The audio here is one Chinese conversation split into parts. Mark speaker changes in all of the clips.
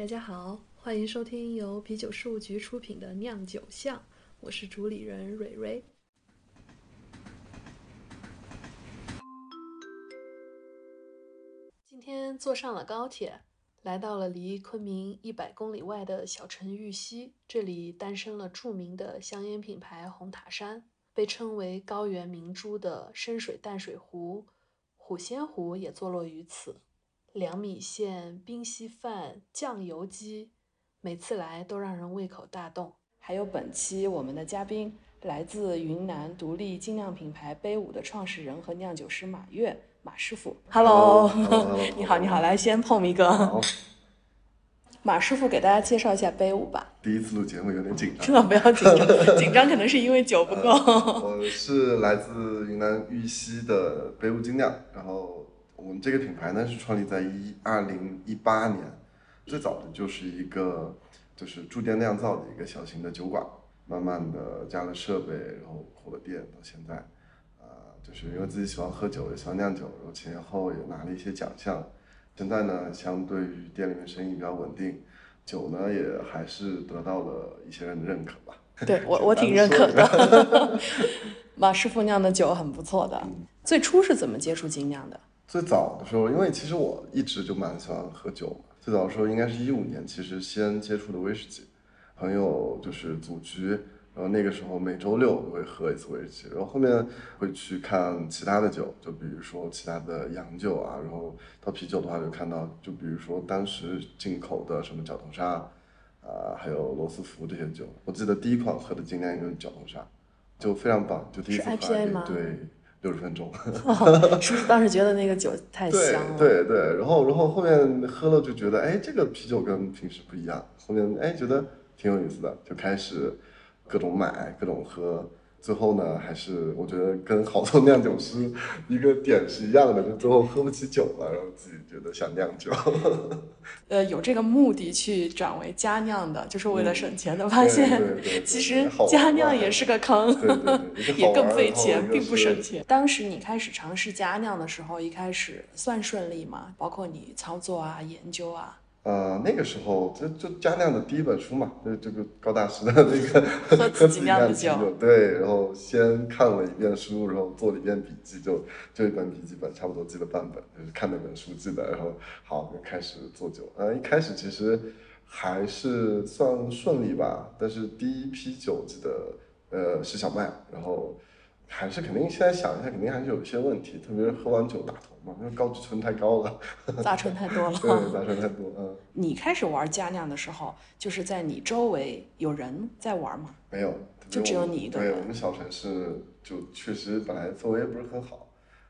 Speaker 1: 大家好，欢迎收听由啤酒事务局出品的酿酒巷，我是主理人蕊蕊。今天坐上了高铁，来到了离昆明一百公里外的小城玉溪，这里诞生了著名的香烟品牌红塔山，被称为高原明珠的深水淡水湖虎仙湖也坐落于此。凉米线、冰稀饭、酱油鸡，每次来都让人胃口大动。还有本期我们的嘉宾，来自云南独立精酿品牌杯舞的创始人和酿酒师马跃，马师傅。Hello，你好，你好，来先碰一个。马师傅给大家介绍一下杯舞吧。
Speaker 2: 第一次录节目有点紧张。
Speaker 1: 千万不要紧张，紧张可能是因为酒不够。
Speaker 2: 我是来自云南玉溪的杯舞精酿，然后。我们这个品牌呢是创立在一二零一八年，最早的就是一个就是驻店酿造的一个小型的酒馆，慢慢的加了设备，然后扩了店，到现在，啊，就是因为自己喜欢喝酒，也喜欢酿酒，然后前后也拿了一些奖项，现在呢，相对于店里面生意比较稳定，酒呢也还是得到了一些人的认可吧。
Speaker 1: 对 我我挺认可的，马师傅酿的酒很不错的。最初是怎么接触精酿的？
Speaker 2: 最早的时候，因为其实我一直就蛮喜欢喝酒。最早的时候应该是一五年，其实先接触的威士忌，朋友就是组局，然后那个时候每周六都会喝一次威士忌，然后后面会去看其他的酒，就比如说其他的洋酒啊，然后到啤酒的话就看到，就比如说当时进口的什么角头沙，啊，还有罗斯福这些酒。我记得第一款喝的精酿就是角头沙，就非常棒，就第一次喝，对。六十分钟，
Speaker 1: 是不是当时觉得那个酒太香了？
Speaker 2: 对对对，然后然后后面喝了就觉得，哎，这个啤酒跟平时不一样。后面哎觉得挺有意思的，就开始各种买各种喝。最后呢，还是我觉得跟好多酿酒师一个点是一样的，就最后喝不起酒了，然后自己觉得想酿酒。
Speaker 1: 呃，有这个目的去转为家酿的，就是为了省钱的。发现 其实家酿也是个坑，也更费钱，并不省钱。当时你开始尝试家酿的时候，一开始算顺利吗？包括你操作啊、研究啊。
Speaker 2: 呃，那个时候就就加酿的第一本书嘛，就这个高大师的那个
Speaker 1: 喝自己酿的酒，
Speaker 2: 对，然后先看了一遍书，然后做了一遍笔记，就就一本笔记本，差不多记了半本，就是看那本书记的，然后好就开始做酒。呃，一开始其实还是算顺利吧，但是第一批酒记得呃是小麦，然后。还是肯定，现在想一下，肯定还是有一些问题，特别是喝完酒打头嘛，因为高聚醇太高了，
Speaker 1: 杂醇太多了。
Speaker 2: 对，杂醇太多。嗯。
Speaker 1: 你开始玩家酿的时候，就是在你周围有人在玩吗？
Speaker 2: 没有，
Speaker 1: 就只有你一个人。
Speaker 2: 对我们小城市，就确实本来氛围不是很好，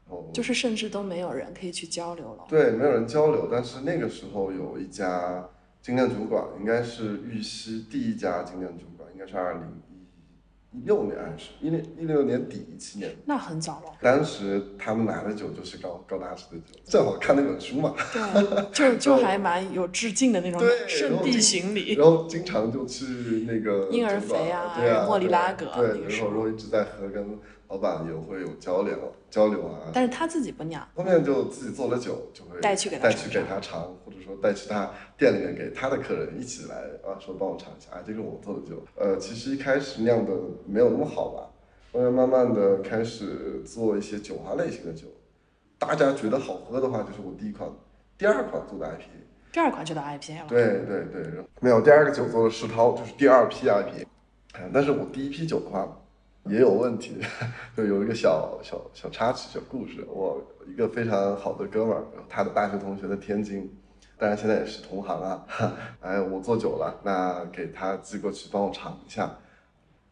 Speaker 2: 哦。
Speaker 1: 就是甚至都没有人可以去交流了。
Speaker 2: 对，没有人交流。但是那个时候有一家精酿酒馆，应该是玉溪第一家精酿酒馆，应该是二零。一六年还是一六一六年底一七年，
Speaker 1: 那很早了。
Speaker 2: 当时他们拿的酒就是高高大师的酒，正好看那本书嘛，
Speaker 1: 对，就就还蛮有致敬的那种 圣地巡礼。
Speaker 2: 然后经常就去那个
Speaker 1: 婴儿肥啊，
Speaker 2: 对啊，
Speaker 1: 莫里拉格，
Speaker 2: 对，然后然后一直在喝跟。老板也会有交流交流啊，
Speaker 1: 但是他自己不酿，
Speaker 2: 后面就自己做了酒，就会
Speaker 1: 带去给
Speaker 2: 他带去给他尝，或者说带去他店里面给他的客人一起来啊，说帮我尝一下，啊，这个我做的酒，呃，其实一开始酿的没有那么好吧，后面慢慢的开始做一些酒花类型的酒，大家觉得好喝的话，就是我第一款、第二款做的 IPA，
Speaker 1: 第二款就到 IPA 了，
Speaker 2: 对对对，没有第二个酒做的世涛，就是第二批 IPA，但是我第一批酒的话。也有问题，就有一个小小小插曲、小故事。我一个非常好的哥们儿，他的大学同学在天津，当然现在也是同行啊。哎，我做久了，那给他寄过去帮我尝一下。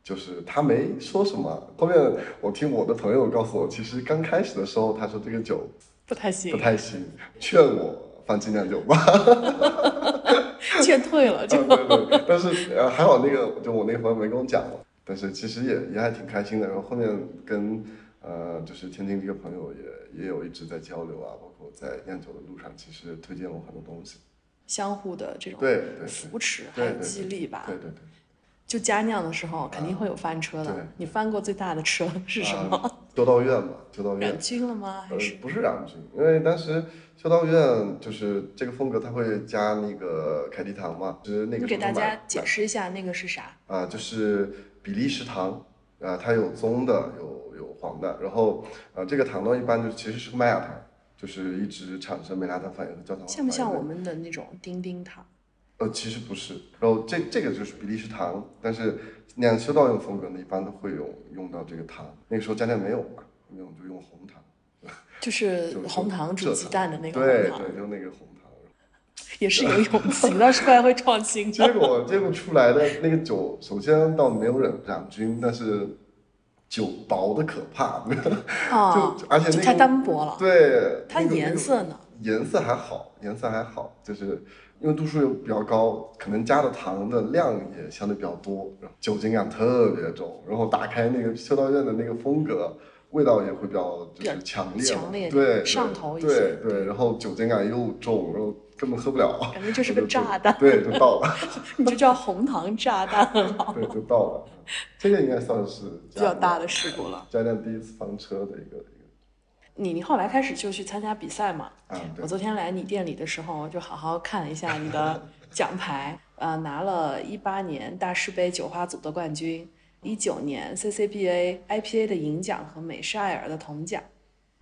Speaker 2: 就是他没说什么，后面我听我的朋友告诉我，其实刚开始的时候他说这个酒
Speaker 1: 不太行，
Speaker 2: 不太行，劝我放精酿酒吧，
Speaker 1: 劝退了就。
Speaker 2: 对对，但是呃还好那个就我那个朋友没跟我讲。但是其实也也还挺开心的，然后后面跟呃就是天津这个朋友也也有一直在交流啊，包括在酿酒的路上，其实推荐了我很多东西，
Speaker 1: 相互的这种
Speaker 2: 对
Speaker 1: 扶持还有激励吧。
Speaker 2: 对对对。
Speaker 1: 就加酿的时候肯定会有翻车的，你翻过最大的车是什么？
Speaker 2: 修道院嘛，修道院
Speaker 1: 染菌了吗？还
Speaker 2: 呃
Speaker 1: 是
Speaker 2: 不是染菌，因为当时修道院就是这个风格，它会加那个凯迪糖嘛，就是那个
Speaker 1: 你给大家解释一下那个是啥？
Speaker 2: 啊，就是比利时糖啊，它有棕的，有有黄的，然后呃，这个糖呢一般就其实是个麦芽糖，就是一直产生美拉德反应的焦糖
Speaker 1: 像不像我们的那种丁丁糖？
Speaker 2: 呃，其实不是，然后这这个就是比利时糖，但是那样修道院风格呢，一般都会用用到这个糖。那个时候家里没有嘛，没有就用红糖，
Speaker 1: 就是红糖煮鸡蛋的那个
Speaker 2: 对
Speaker 1: 红糖，
Speaker 2: 对，就那个红糖。
Speaker 1: 也是有 勇气，倒是怪会创新
Speaker 2: 结。果结果出来的那个酒，首先倒没有染染菌，但是酒薄的可怕，
Speaker 1: 啊
Speaker 2: 就，而且那个
Speaker 1: 就太单薄了。
Speaker 2: 对，
Speaker 1: 它
Speaker 2: 那个
Speaker 1: 颜色呢？
Speaker 2: 颜色还好，颜色还好，就是因为度数又比较高，可能加的糖的量也相对比较多，然后酒精感特别重，然后打开那个修道院的那个风格，味道也会比较就是强烈，
Speaker 1: 强烈
Speaker 2: 对，对
Speaker 1: 上头一些
Speaker 2: 对对，然后酒精感又重，然后根本喝不了，
Speaker 1: 感觉就是个炸弹，
Speaker 2: 对，就到了，
Speaker 1: 你就叫红糖炸弹，
Speaker 2: 对，就到了，这个应该算是
Speaker 1: 比较大的事故了。
Speaker 2: 家电第一次翻车的一个一
Speaker 1: 你你后来开始就去参加比赛嘛？
Speaker 2: 个啊，对。
Speaker 1: 我，昨天来你店里的时候，就好好看了一下你的 奖牌，呃，拿了一八年大师杯酒花组的冠军，一九年 CCBA IPA 的银奖和美式艾尔的铜奖，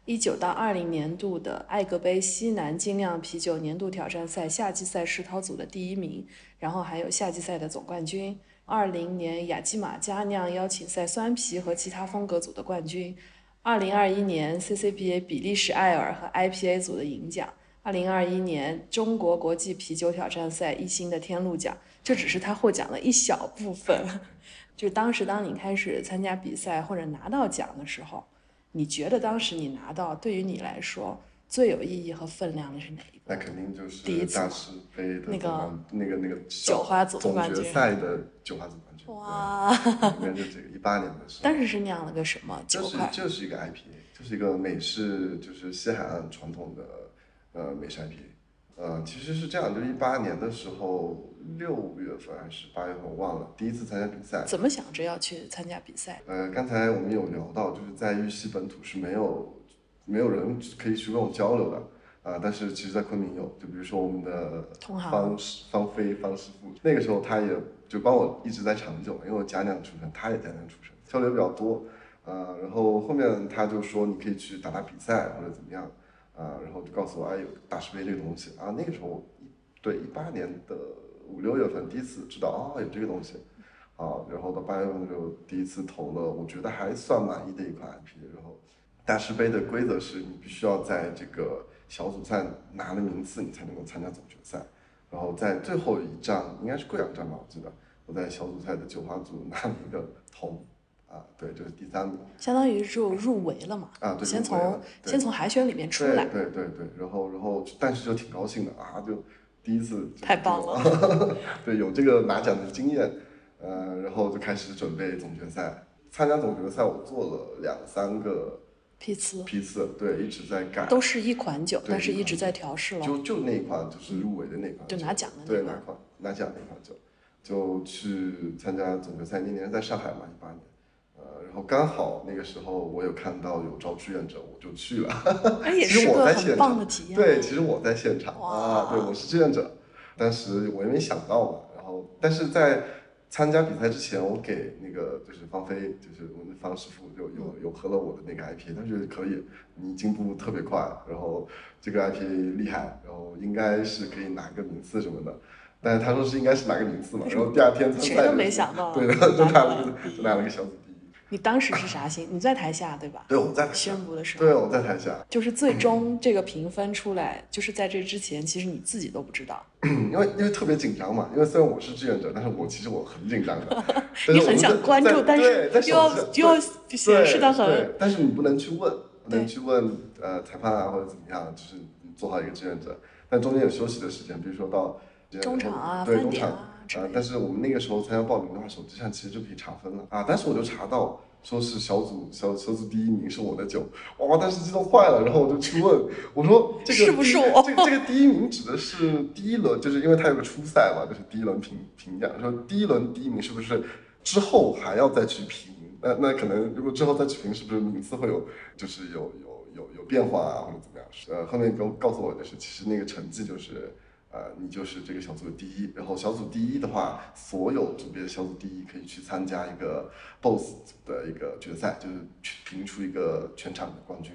Speaker 1: 一九到二零年度的艾格杯西南精酿啤酒年度挑战赛夏季赛世涛组的第一名，然后还有夏季赛的总冠军。二零年雅基马佳酿邀请赛酸啤和其他风格组的冠军，二零二一年 CCBA 比利时艾尔和 IPA 组的银奖，二零二一年中国国际啤酒挑战赛一星的天路奖，这只是他获奖的一小部分。就当时当你开始参加比赛或者拿到奖的时候，你觉得当时你拿到对于你来说最有意义和分量的是哪一个？
Speaker 2: 那肯定就是
Speaker 1: 第一次
Speaker 2: 大师杯的
Speaker 1: 那个
Speaker 2: 那个那个
Speaker 1: 九花组
Speaker 2: 总
Speaker 1: 冠军
Speaker 2: 决赛的九花组冠军，
Speaker 1: 哇！
Speaker 2: 对，里面就这个一八年的时候，
Speaker 1: 当时是酿了个什么酒
Speaker 2: 就是
Speaker 1: 块？
Speaker 2: 就是一个 IPA，就是一个美式，就是西海岸传统的呃美式 IPA。呃，其实是这样，就是一八年的时候，六月份还是八月份，我忘了，第一次参加比赛。
Speaker 1: 怎么想着要去参加比赛？
Speaker 2: 呃，刚才我们有聊到，就是在玉溪本土是没有没有人可以去跟我交流的啊、但是其实，在昆明有，就比如说我们的
Speaker 1: 同行
Speaker 2: 方师方飞方师傅，那个时候他也就帮我一直在长久，因为我家酿出身，他也家酿出身，交流比较多，啊，然后后面他就说你可以去打打比赛或者怎么样，啊、然后就告诉我哎有大师杯这个东西啊，那个时候一对一八年的五六月份第一次知道啊有这个东西，啊，然后到八月份的时候第一次投了，我觉得还算满意的一款 IP。然后大师杯的规则是你必须要在这个小组赛拿了名次，你才能够参加总决赛。然后在最后一站，应该是贵阳站吧，我记得我在小组赛的九花组拿了一个铜，啊，对，就是第三名
Speaker 1: 相当于就入围了嘛？
Speaker 2: 啊，对，
Speaker 1: 先从先从海选里面出
Speaker 2: 对
Speaker 1: 来，
Speaker 2: 对对对，然后然后但是就挺高兴的啊，就第一次就是
Speaker 1: 太棒
Speaker 2: 这种，对，有这个拿奖的经验，呃，然后就开始准备总决赛。参加总决赛，我做了两三个
Speaker 1: 批次
Speaker 2: 批次，对，一直在改，
Speaker 1: 都是一款酒，但是一直在调试了。
Speaker 2: 就就那一款就是入围的那款酒，
Speaker 1: 就拿奖的那
Speaker 2: 对，
Speaker 1: 款
Speaker 2: 拿款拿奖那款酒，就去参加总决赛。那年在上海嘛，一八年，呃，然后刚好那个时候我有看到有招志愿者，我就去了。其实我在现场。对，其实我在现场啊，对，我是志愿者，当时我也没想到嘛。然后，但是在参加比赛之前，我给那个就是方飞，就是我们方师傅，有有有喝了我的那个 IP，他觉得可以，你进步特别快，然后这个 IP 厉害，然后应该是可以拿个名次什么的。但是他说是应该是拿个名次嘛，然后第二天参赛
Speaker 1: 谁都没想到
Speaker 2: 对，就拿了个就拿了个小组。
Speaker 1: 你当时是啥心？你在台下对吧？
Speaker 2: 对，我在台下
Speaker 1: 宣，布的时
Speaker 2: 对，
Speaker 1: 候，
Speaker 2: 我在台下。
Speaker 1: 就是最终这个评分出来，就是在这之前，其实你自己都不知道，
Speaker 2: 因为因为特别紧张嘛，因为虽然我是志愿者，但是我其实我很紧张的。
Speaker 1: 你很想关注，但是又要又要显示的很
Speaker 2: 对，但是你不能去问，不能去问呃裁判啊或者怎么样，就是你做好一个志愿者，但中间有休息的时间，比如说到
Speaker 1: 中场啊饭点
Speaker 2: 对中场
Speaker 1: 啊之类的，
Speaker 2: 呃但是我们那个时候参加报名的话，手机上其实就可以查分了啊，但是我就查到。说是小组小小组第一名是我的酒，哇！当时激动坏了，然后我就去问，我说这个
Speaker 1: 是不是我
Speaker 2: 这个这个第一名指的是第一轮，就是因为它有个初赛嘛，就是第一轮评评奖，说第一轮第一名是不是之后还要再去评那那可能如果之后再去评，是不是名次会有就是有有有有变化啊，或者怎么样？呃，后面告告诉我就是，其实那个成绩就是呃，你就是这个小组的第一，然后小组第一的话，所有组别的小组第一可以去参加一个 BOSS 的一个决赛，就是去评出一个全场的冠军。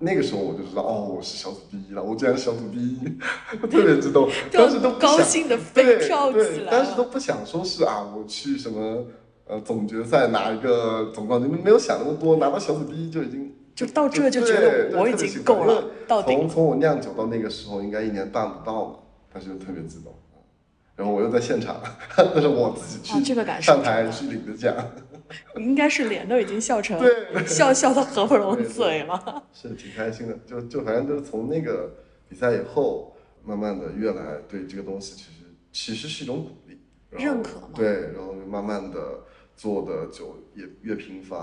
Speaker 2: 那个时候我就知道，哦，我是小组第一了，我竟然是小组第一，我特别激动，当时都
Speaker 1: 高兴的飞跳起，来
Speaker 2: 当时都。不想说是啊，我去什么呃总决赛拿一个总冠军，没有想那么多，拿到小组第一就已经
Speaker 1: 就到这就觉得我已经够了，到顶
Speaker 2: 从从我酿酒到那个时候，应该一年半不到嘛，就特别激动。然后我又在现场，那是我自己去
Speaker 1: 啊这个感受
Speaker 2: 上台去领的奖，
Speaker 1: 应该是脸都已经笑成
Speaker 2: 对
Speaker 1: 笑笑的合不拢嘴了。
Speaker 2: 是挺开心的。就就反正就是从那个比赛以后，慢慢的越来对这个东西其实其实是一种鼓励，
Speaker 1: 认可嘛
Speaker 2: 对，然后慢慢的做的就也越频繁，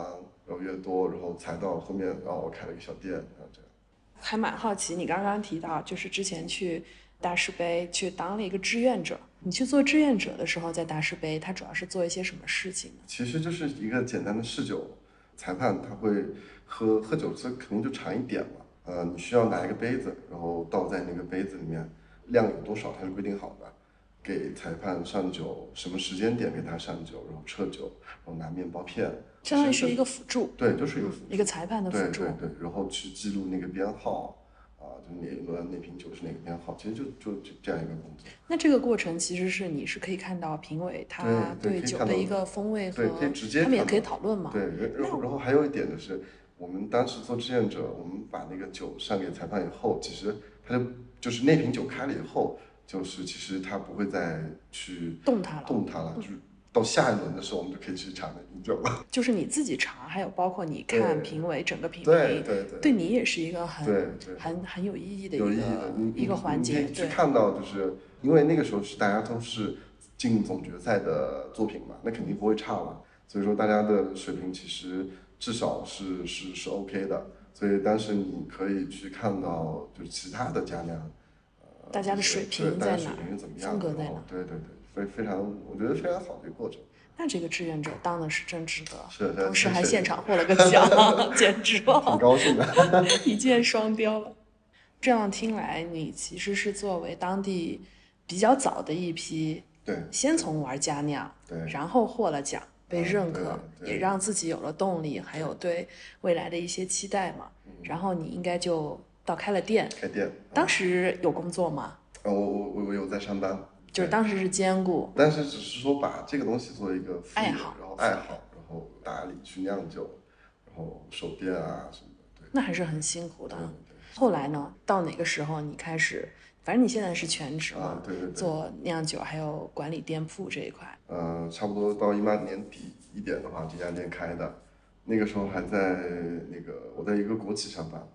Speaker 2: 然后越多，然后才到后面，然后我开了一个小店，这样。
Speaker 1: 还蛮好奇，你刚刚提到就是之前去大师杯去当了一个志愿者，你去做志愿者的时候，在大师杯，他主要是做一些什么事情呢？
Speaker 2: 其实就是一个简单的试酒，裁判他会喝喝酒，这肯定就尝一点嘛。呃，你需要拿一个杯子，然后倒在那个杯子里面，量有多少它是规定好的，给裁判上酒，什么时间点给他上酒，然后撤酒，然后拿面包片，
Speaker 1: 相当于是一个辅助，
Speaker 2: 对，就是一个辅助
Speaker 1: 一个裁判的辅助。
Speaker 2: 对对对，然后去记录那个编号啊，就哪一轮那瓶酒是哪个编号，其实就就就这样一个工作。
Speaker 1: 那这个过程其实是你是可以看到评委他
Speaker 2: 对
Speaker 1: 酒的一个风味和
Speaker 2: 对可以直接
Speaker 1: 他们也可以讨论嘛。
Speaker 2: 对，然然后然后还有一点就是，我们当时做志愿者，我们把那个酒上给裁判以后，其实他就就是那瓶酒开了以后，就是其实他不会再去
Speaker 1: 动它了，
Speaker 2: 动它了，就是到下一轮的时候，我们就可以去查那瓶酒了。
Speaker 1: 就是你自己查，还有包括你看评委整个评委，
Speaker 2: 对对对
Speaker 1: 对你也是一个很很很有意义的一个，一个环节。
Speaker 2: 去，看到，就是因为那个时候是大家都是进总决赛的作品嘛，那肯定不会差嘛。所以说大家的水平其实至少是是是 OK 的。所以当时你可以去看到，就是其他的家酿，呃，
Speaker 1: 大家的水平在哪风格？在哪
Speaker 2: 对对对对，非非常，我觉得非常好的一个过程。
Speaker 1: 那这个志愿者当的是真值得，
Speaker 2: 是是
Speaker 1: 同时还现场获了个奖，简直
Speaker 2: 挺
Speaker 1: 了，
Speaker 2: 高兴的。
Speaker 1: 一箭双雕了。这样听来，你其实是作为当地比较早的一批，
Speaker 2: 对
Speaker 1: 先从玩家酿，
Speaker 2: 对
Speaker 1: 然后获了奖，被
Speaker 2: 嗯
Speaker 1: 认可，也让自己有了动力，还有对未来的一些期待嘛。
Speaker 2: 嗯
Speaker 1: 然后你应该就到开了店，
Speaker 2: 开店，
Speaker 1: 当时有工作吗？
Speaker 2: 呃，我我我我有在上班，
Speaker 1: 就是当时是兼顾，
Speaker 2: 但是只是说把这个东西作为一个
Speaker 1: 爱好
Speaker 2: 然后爱好，然后打理去酿酒，然后手店啊什么的，对。
Speaker 1: 那还是很辛苦的
Speaker 2: 对。
Speaker 1: 后来呢？到哪个时候你开始？反正你现在是全职嘛
Speaker 2: 啊，，对对对，
Speaker 1: 做酿酒还有管理店铺这一块。
Speaker 2: 呃，差不多到一八年底一点的话，这家店开的，那个时候还在那个我在一个国企上班，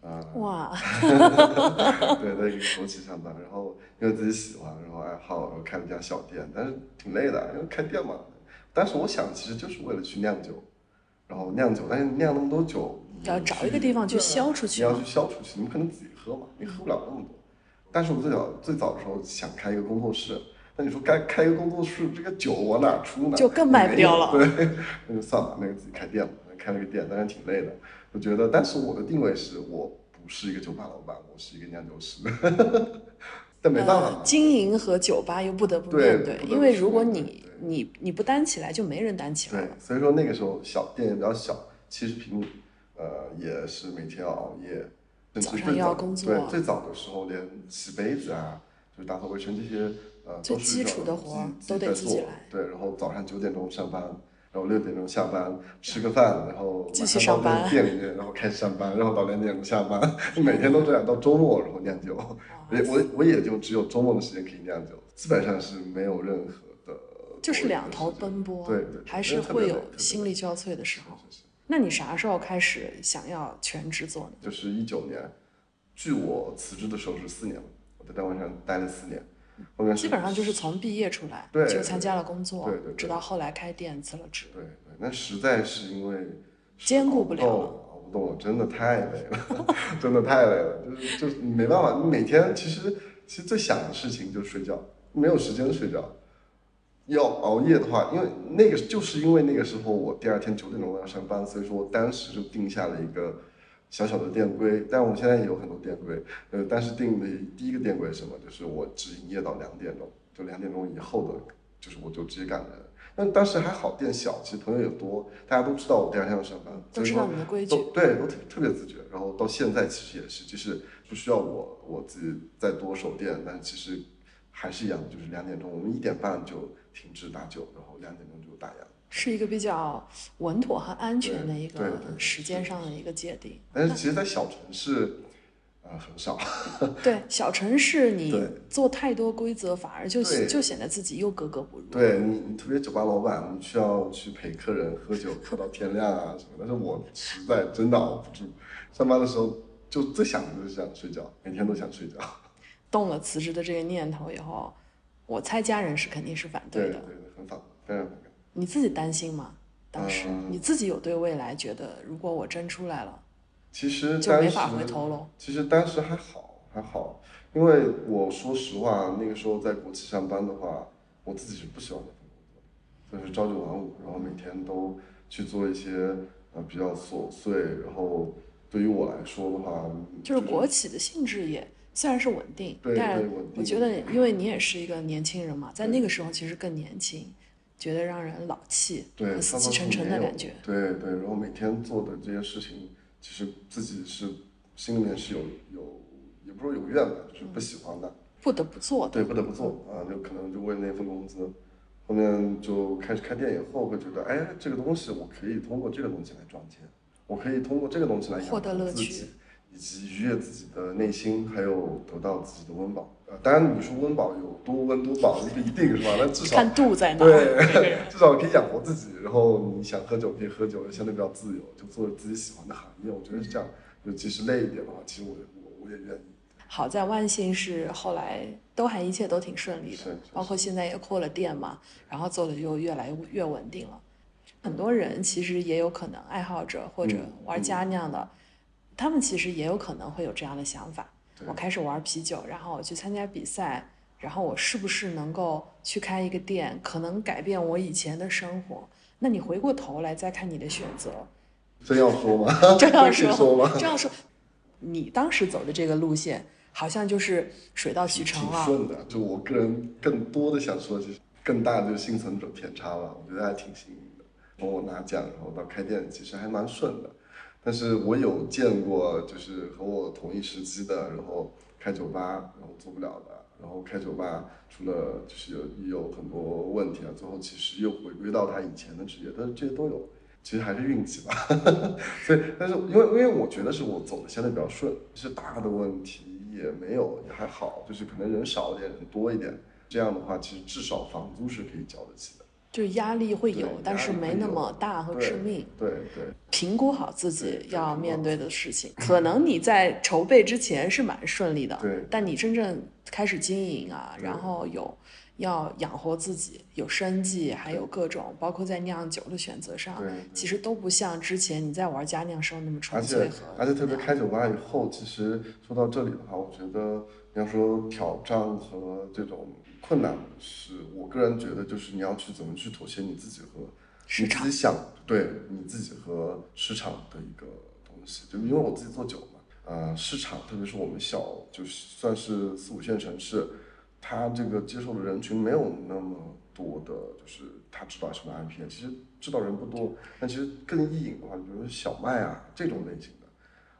Speaker 2: 啊、
Speaker 1: 哇，
Speaker 2: 对，在一个国企上班，然后因为自己喜欢，然后爱好，然后开了家小店，但是挺累的，因为开店嘛。但是我想，其实就是为了去酿酒，然后酿酒，但是酿那么多酒，你
Speaker 1: 要找一个地方去销出去
Speaker 2: 你要去销出去，你不可能自己喝嘛，你喝不了那么多。但是我最早最早的时候想开一个工作室，那你说该开一个工作室，这个酒往哪出呢？
Speaker 1: 就更卖不掉了
Speaker 2: 对，那就算了，那个自己开店吧，开了个店，但是挺累的。我觉得，但是我的定位是我不是一个酒吧老板，我是一个酿酒师。但没办法
Speaker 1: 呃，，经营和酒吧又不得不
Speaker 2: 对
Speaker 1: 面对，
Speaker 2: 不得
Speaker 1: 因为如果你你你不担起来，就没人担起来
Speaker 2: 对
Speaker 1: 了。，
Speaker 2: 所以说那个时候小店也比较小，七十平米，呃，也是每天要熬夜，甚
Speaker 1: 早上又要工作。
Speaker 2: 对，最早的时候连洗杯子啊，就是打扫卫生这些，呃，
Speaker 1: 最基础的活都得自己来。
Speaker 2: 对，然后早上九点钟上班，然后六点钟下班，吃个饭，然后
Speaker 1: 继续
Speaker 2: 上
Speaker 1: 班。
Speaker 2: 店里面，然后开始上班，然后到两点钟下班，每天都这样，到周末然后酿酒，我我我也就只有周末的时间可以酿酒，基本上是没有任何的
Speaker 1: 就是两头奔波，
Speaker 2: 对对，
Speaker 1: 还是会有心力交瘁的时候。那你啥时候开始想要全职做呢？
Speaker 2: 就是一九年，距我辞职的时候是四年了，我在单位上待了四年，后面
Speaker 1: 基本上就是从毕业出来
Speaker 2: 对
Speaker 1: 就参加了工作
Speaker 2: 对对对，
Speaker 1: 直到后来开店辞了职。
Speaker 2: 对对，那实在是因为是
Speaker 1: 兼顾不了
Speaker 2: 了动熬不动了，真的太累了，真的太累了，就是就是没办法，你每天其实其实最想的事情就是睡觉，没有时间睡觉，要熬夜的话，因为那个就是因为那个时候我第二天九点钟要上班，所以说我当时就定下了一个小小的店规。但我们现在也有很多店规，呃，但是定的第一个店规是什么？就是我只营业到两点钟，就两点钟以后的，就是我就直接赶人。但当时还好，店小，其实朋友也多，大家都知道我第二天要上班，
Speaker 1: 都知道你的规矩，
Speaker 2: 对，都特特别自觉。然后到现在其实也是，就是不需要我我自己再多守店，但其实还是一样，就是两点钟，我们一点半就。停止打酒，然后两点钟就打烊，
Speaker 1: 是一个比较稳妥和安全的一个时间上的一个界定。
Speaker 2: 但是其实，在小城市，呃，很少。
Speaker 1: 对，小城市你做太多规则，反而就就显得自己又格格不入。
Speaker 2: 对你，你特别酒吧老板，你需要去陪客人喝酒喝到天亮啊什么。但是我实在真的熬不住，上班的时候就最想的就是想睡觉，每天都想睡觉。
Speaker 1: 动了辞职的这个念头以后。我猜家人是肯定是反
Speaker 2: 对
Speaker 1: 的，
Speaker 2: 对对，很反，非常反感。
Speaker 1: 你自己担心吗？当时你自己有对未来觉得，如果我真出来了，
Speaker 2: 其实
Speaker 1: 就没法回头喽。
Speaker 2: 其实当时还好，还好，因为我说实话，那个时候在国企上班的话，我自己是不喜欢那份工作，就是朝九晚五，然后每天都去做一些呃比较琐碎，然后对于我来说的话，就
Speaker 1: 是国企的性质也。虽然是稳定，但我觉得，因为你也是一个年轻人嘛，在那个时候其实更年轻，觉得让人老气，
Speaker 2: 对，
Speaker 1: 死气沉沉的感觉。
Speaker 2: 对对，然后每天做的这些事情，其实自己是心里面是有有，也不是有怨吧，就是不喜欢的，
Speaker 1: 不得不做。
Speaker 2: 对，不得不做啊，就可能就为那份工资，后面就开始开店以后，会觉得，哎，这个东西我可以通过这个东西来赚钱，我可以通过这个东西来
Speaker 1: 获得乐趣。
Speaker 2: 以及愉悦自己的内心，还有得到自己的温饱。呃，当然你说温饱有多温多饱不一定是吧？但至少
Speaker 1: 看度在哪。
Speaker 2: 对，至少可以养活自己。然后你想喝酒可以喝酒，相对比较自由，就做自己喜欢的行业。我觉得是这样。就即使累一点的话，其实我我我也愿意。
Speaker 1: 好在万幸是后来都还一切都挺顺利
Speaker 2: 的，
Speaker 1: 包括现在也扩了店嘛，然后做的又越来越稳定了。很多人其实也有可能爱好者或者玩家那样的。他们其实也有可能会有这样的想法：我开始玩啤酒，然后我去参加比赛，然后我是不是能够去开一个店，可能改变我以前的生活？那你回过头来再看你的选择，
Speaker 2: 真要说吗？
Speaker 1: 真 要
Speaker 2: 说
Speaker 1: 吗？这样说，你当时走的这个路线好像就是水到渠成
Speaker 2: 了。挺顺的，就我个人更多的想说，就是更大的就是幸存者偏差吧。我觉得还挺幸运的，从我拿奖然后到开店，其实还蛮顺的。但是我有见过，就是和我同一时期的，然后开酒吧，然后做不了的，然后开酒吧除了就是有有很多问题啊，最后其实又回归到他以前的职业，但是这些都有，其实还是运气吧。所以，但是因为因为我觉得是我走的相对比较顺，其实大的问题也没有，也还好，就是可能人少一点，人多一点，这样的话，其实至少房租是可以交得起的。
Speaker 1: 就是压力会有，但是没那么大和致命。
Speaker 2: 对对，
Speaker 1: 评估好自己要面对的事情，可能你在筹备之前是蛮顺利的，
Speaker 2: 对。
Speaker 1: 但你真正开始经营啊，然后有要养活自己，有生计，还有各种，包括在酿酒的选择上，其实都不像之前你在玩家酿时候那么纯粹。
Speaker 2: 而且特别开酒吧以后，其实说到这里的话，我觉得你要说挑战和这种。困难是我个人觉得，就是你要去怎么去妥协你自己和你自己想对你自己和市场的一个东西。就因为我自己做酒嘛，呃，市场特别是我们小，就算是四五线城市，它这个接受的人群没有那么多的，就是他知道什么 IPA，其实知道人不多。但其实更易饮的话，比如说小麦啊这种类型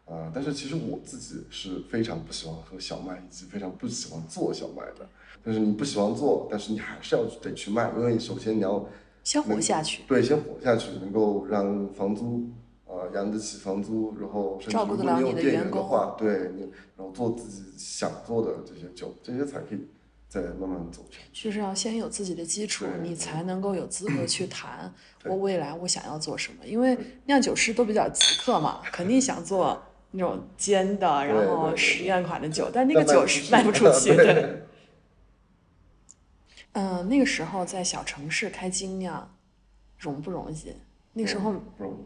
Speaker 2: 的，啊，但是其实我自己是非常不喜欢喝小麦，以及非常不喜欢做小麦的。但是你不喜欢做，但是你还是要得去卖，因为首先你要
Speaker 1: 先活下去。
Speaker 2: 对，先活下去，能够让房租呃养得起房租，然后照顾得了你有店员的话，对你，然后做自己想做的这些酒，这些才可以再慢慢走。
Speaker 1: 就是要先有自己的基础，你才能够有资格去谈我未来我想要做什么。因为酿酒师都比较极客嘛，肯定想做那种尖的，然后实验款的酒，但那个酒是卖不出去的。嗯，那个时候在小城市开精酿，容不容易？那时候
Speaker 2: 不容易。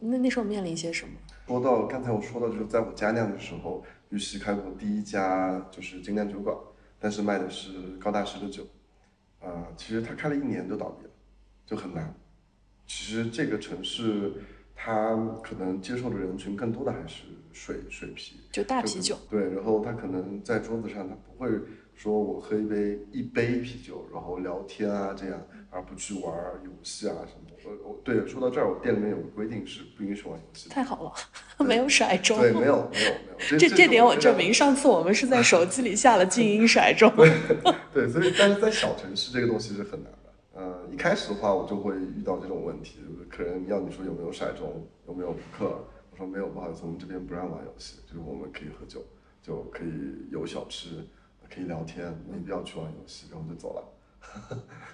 Speaker 1: 那那时候面临一些什么？
Speaker 2: 说到刚才我说的，就是在我家酿的时候，玉溪开过第一家就是精酿酒馆，但是卖的是高大师的酒。啊、其实他开了一年就倒闭了，就很难。其实这个城市，它可能接受的人群更多的还是水水啤，
Speaker 1: 就大啤酒。
Speaker 2: 对，然后他可能在桌子上，他不会说我喝一杯一杯啤酒，然后聊天啊这样，而不去玩游戏啊什么的。我我对说到这儿，我店里面有个规定是不允许玩游戏。
Speaker 1: 太好了，没有甩盅。
Speaker 2: 对，没有没有没有，这
Speaker 1: 这点我证明，上次我们是在手机里下了静音甩盅。
Speaker 2: 对，所以但是在小城市这个东西是很难的。呃，一开始的话，我就会遇到这种问题，就是客人要你说有没有骰盅，有没有扑克，我说没有，不好意思，我们这边不让玩游戏，就是我们可以喝酒，就可以有小吃，可以聊天，没必要去玩游戏，然后就走了。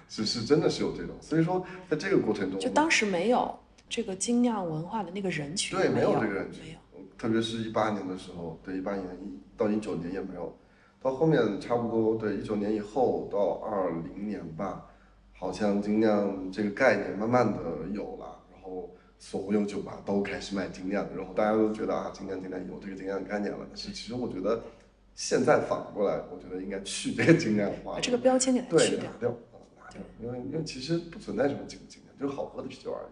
Speaker 2: 只 是，真的是有这种，所以说在这个过程中，
Speaker 1: 就当时没有这个精酿文化的那个人群，
Speaker 2: 对，
Speaker 1: 没
Speaker 2: 有这个人群
Speaker 1: 没有。
Speaker 2: 特别是一八年的时候，对，一八年一到一九年也没有，到后面差不多对一九年以后到二零年吧，好像精酿这个概念慢慢的有了，然后所有酒吧都开始卖精酿，然后大家都觉得啊，精酿精酿有这个精酿概念了。但是其实我觉得现在反过来，我觉得应该去这个精酿化
Speaker 1: 把，这个标签给它去掉
Speaker 2: 拿。掉啊拿掉，因为因为其实不存在什么精不精酿，就是好喝的啤酒而已。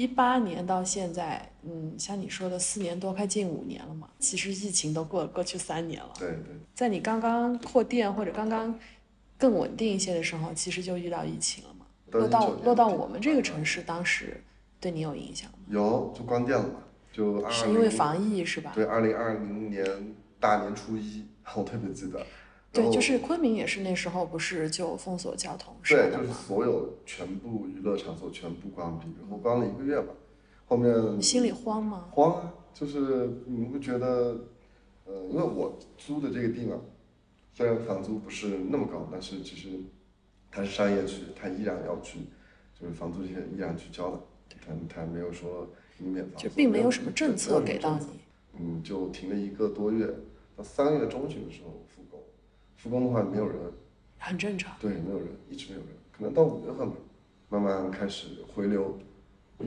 Speaker 1: 一八年到现在，嗯，像你说的四年多，快近五年了嘛。其实疫情都过过去三年了，
Speaker 2: 对对。
Speaker 1: 在你刚刚扩店或者刚刚更稳定一些的时候，其实就遇到疫情了嘛。落到落到我们这个城市，当时对你有影响吗？
Speaker 2: 有就关店了嘛，就二
Speaker 1: 是因为防疫是吧？
Speaker 2: 对，二零二零年大年初一，我特别记得。
Speaker 1: 对，就是昆明也是那时候不是就封锁交通是
Speaker 2: 对，就是？所有全部娱乐场所全部关闭，然后关了一个月吧。后面
Speaker 1: 你心里慌吗？
Speaker 2: 慌啊，就是你会觉得，呃，因为我租的这个地方，虽然房租不是那么高，但是其实它是商业区，它依然要去，就是房租这些依然去交的，它它没有说免房租，
Speaker 1: 就并没有什么政策给到你。
Speaker 2: 嗯，就停了一个多月，到三月中旬的时候复工，复工的话没有人，
Speaker 1: 很正常。
Speaker 2: 对，没有人，一直没有人，可能到五月份吧，慢慢开始回流，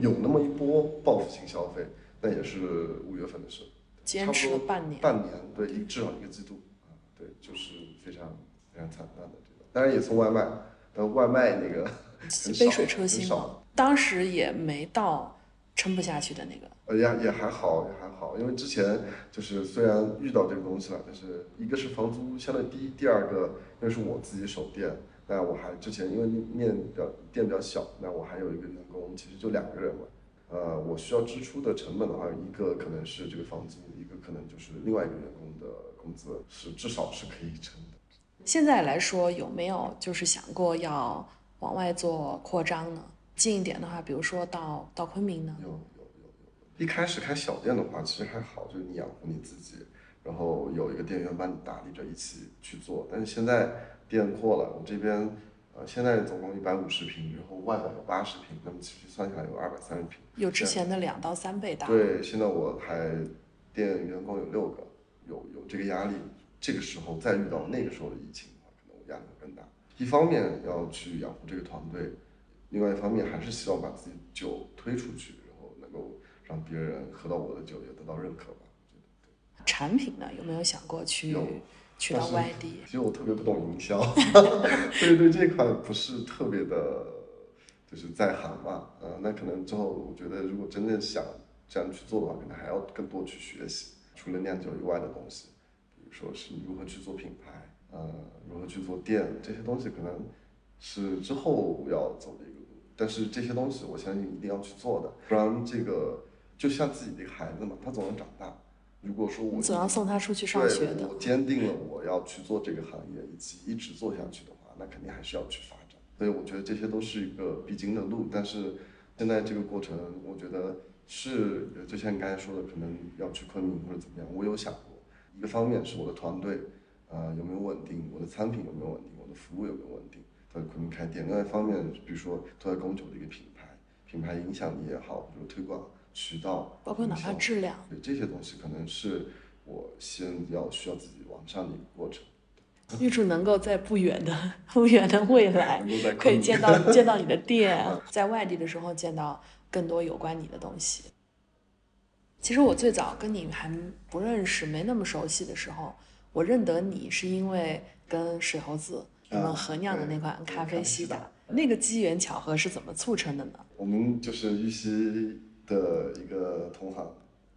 Speaker 2: 有那么一波报复性消费，那也是五月份的事，
Speaker 1: 坚持了半年，
Speaker 2: 半年，对，一至少一个季度，就是非常非常惨淡的这个，当然也送外卖，但外卖那个
Speaker 1: 杯水车薪嘛。当时也没到撑不下去的那个。
Speaker 2: 呃，也也还好，也还好，因为之前就是虽然遇到这个东西了，但是一个是房租相对低，第二个因为是我自己守店，那我还之前因为面比较店比较小，那我还有一个员工，其实就两个人嘛，呃，我需要支出的成本的话，一个可能是这个房租，一个可能就是另外一个员工的工资，是至少是可以撑的。
Speaker 1: 现在来说，有没有就是想过要往外做扩张呢？近一点的话，比如说到到昆明呢？
Speaker 2: 有有有有，一开始开小店的话，其实还好，就是你养活你自己，然后有一个店员帮你打理着一起去做。但是现在店扩了，我这边呃现在总共一百五十平，然后外面有八十平，那么其实算下来有二百三十平。
Speaker 1: 有之前的两到三倍大。
Speaker 2: 对，现在我还店员工有六个，有有这个压力。这个时候再遇到那个时候的疫情的话，可能我压力会更大。一方面要去养活这个团队，另外一方面还是希望把自己酒推出去，然后能够让别人喝到我的酒也得到认可吧。
Speaker 1: 产品呢，有没有想过去去到外地？
Speaker 2: 其实我特别不懂营销，所以对这块不是特别的，就是在行吧。呃，那可能之后我觉得，如果真正想这样去做的话，可能还要更多去学习，除了酿酒以外的东西，比如说是如何去做品牌，呃，如何去做店，这些东西可能是之后要走的一个路。但是这些东西，我相信一定要去做的，不然这个就像自己的一个孩子嘛，他总要长大。如果说我
Speaker 1: 总要送他出去上学的。
Speaker 2: 我坚定了我要去做这个行业，以及一直做下去的话，那肯定还是要去发展。所以我觉得这些都是一个必经的路。但是现在这个过程，我觉得是就像你刚才说的，可能要去昆明或者怎么样，我有想过。一个方面是我的团队，呃，有没有稳定，我的产品有没有稳定，我的服务有没有稳定，在昆明开店。另外一方面，比如说都在供酒的一个品牌，品牌影响力也好，比如推广渠道，
Speaker 1: 包括哪怕质量，
Speaker 2: 对这些东西，可能是我先要需要自己完善的一个过程。
Speaker 1: 预祝能够在不远的 不远的未来可以见到见到你的店，在外地的时候见到更多有关你的东西。其实我最早跟你还不认识、没那么熟悉的时候，我认得你是因为跟水猴子你们合酿的那款咖啡西打。那个机缘巧合是怎么促成的呢？
Speaker 2: 我们就是玉溪的一个同行，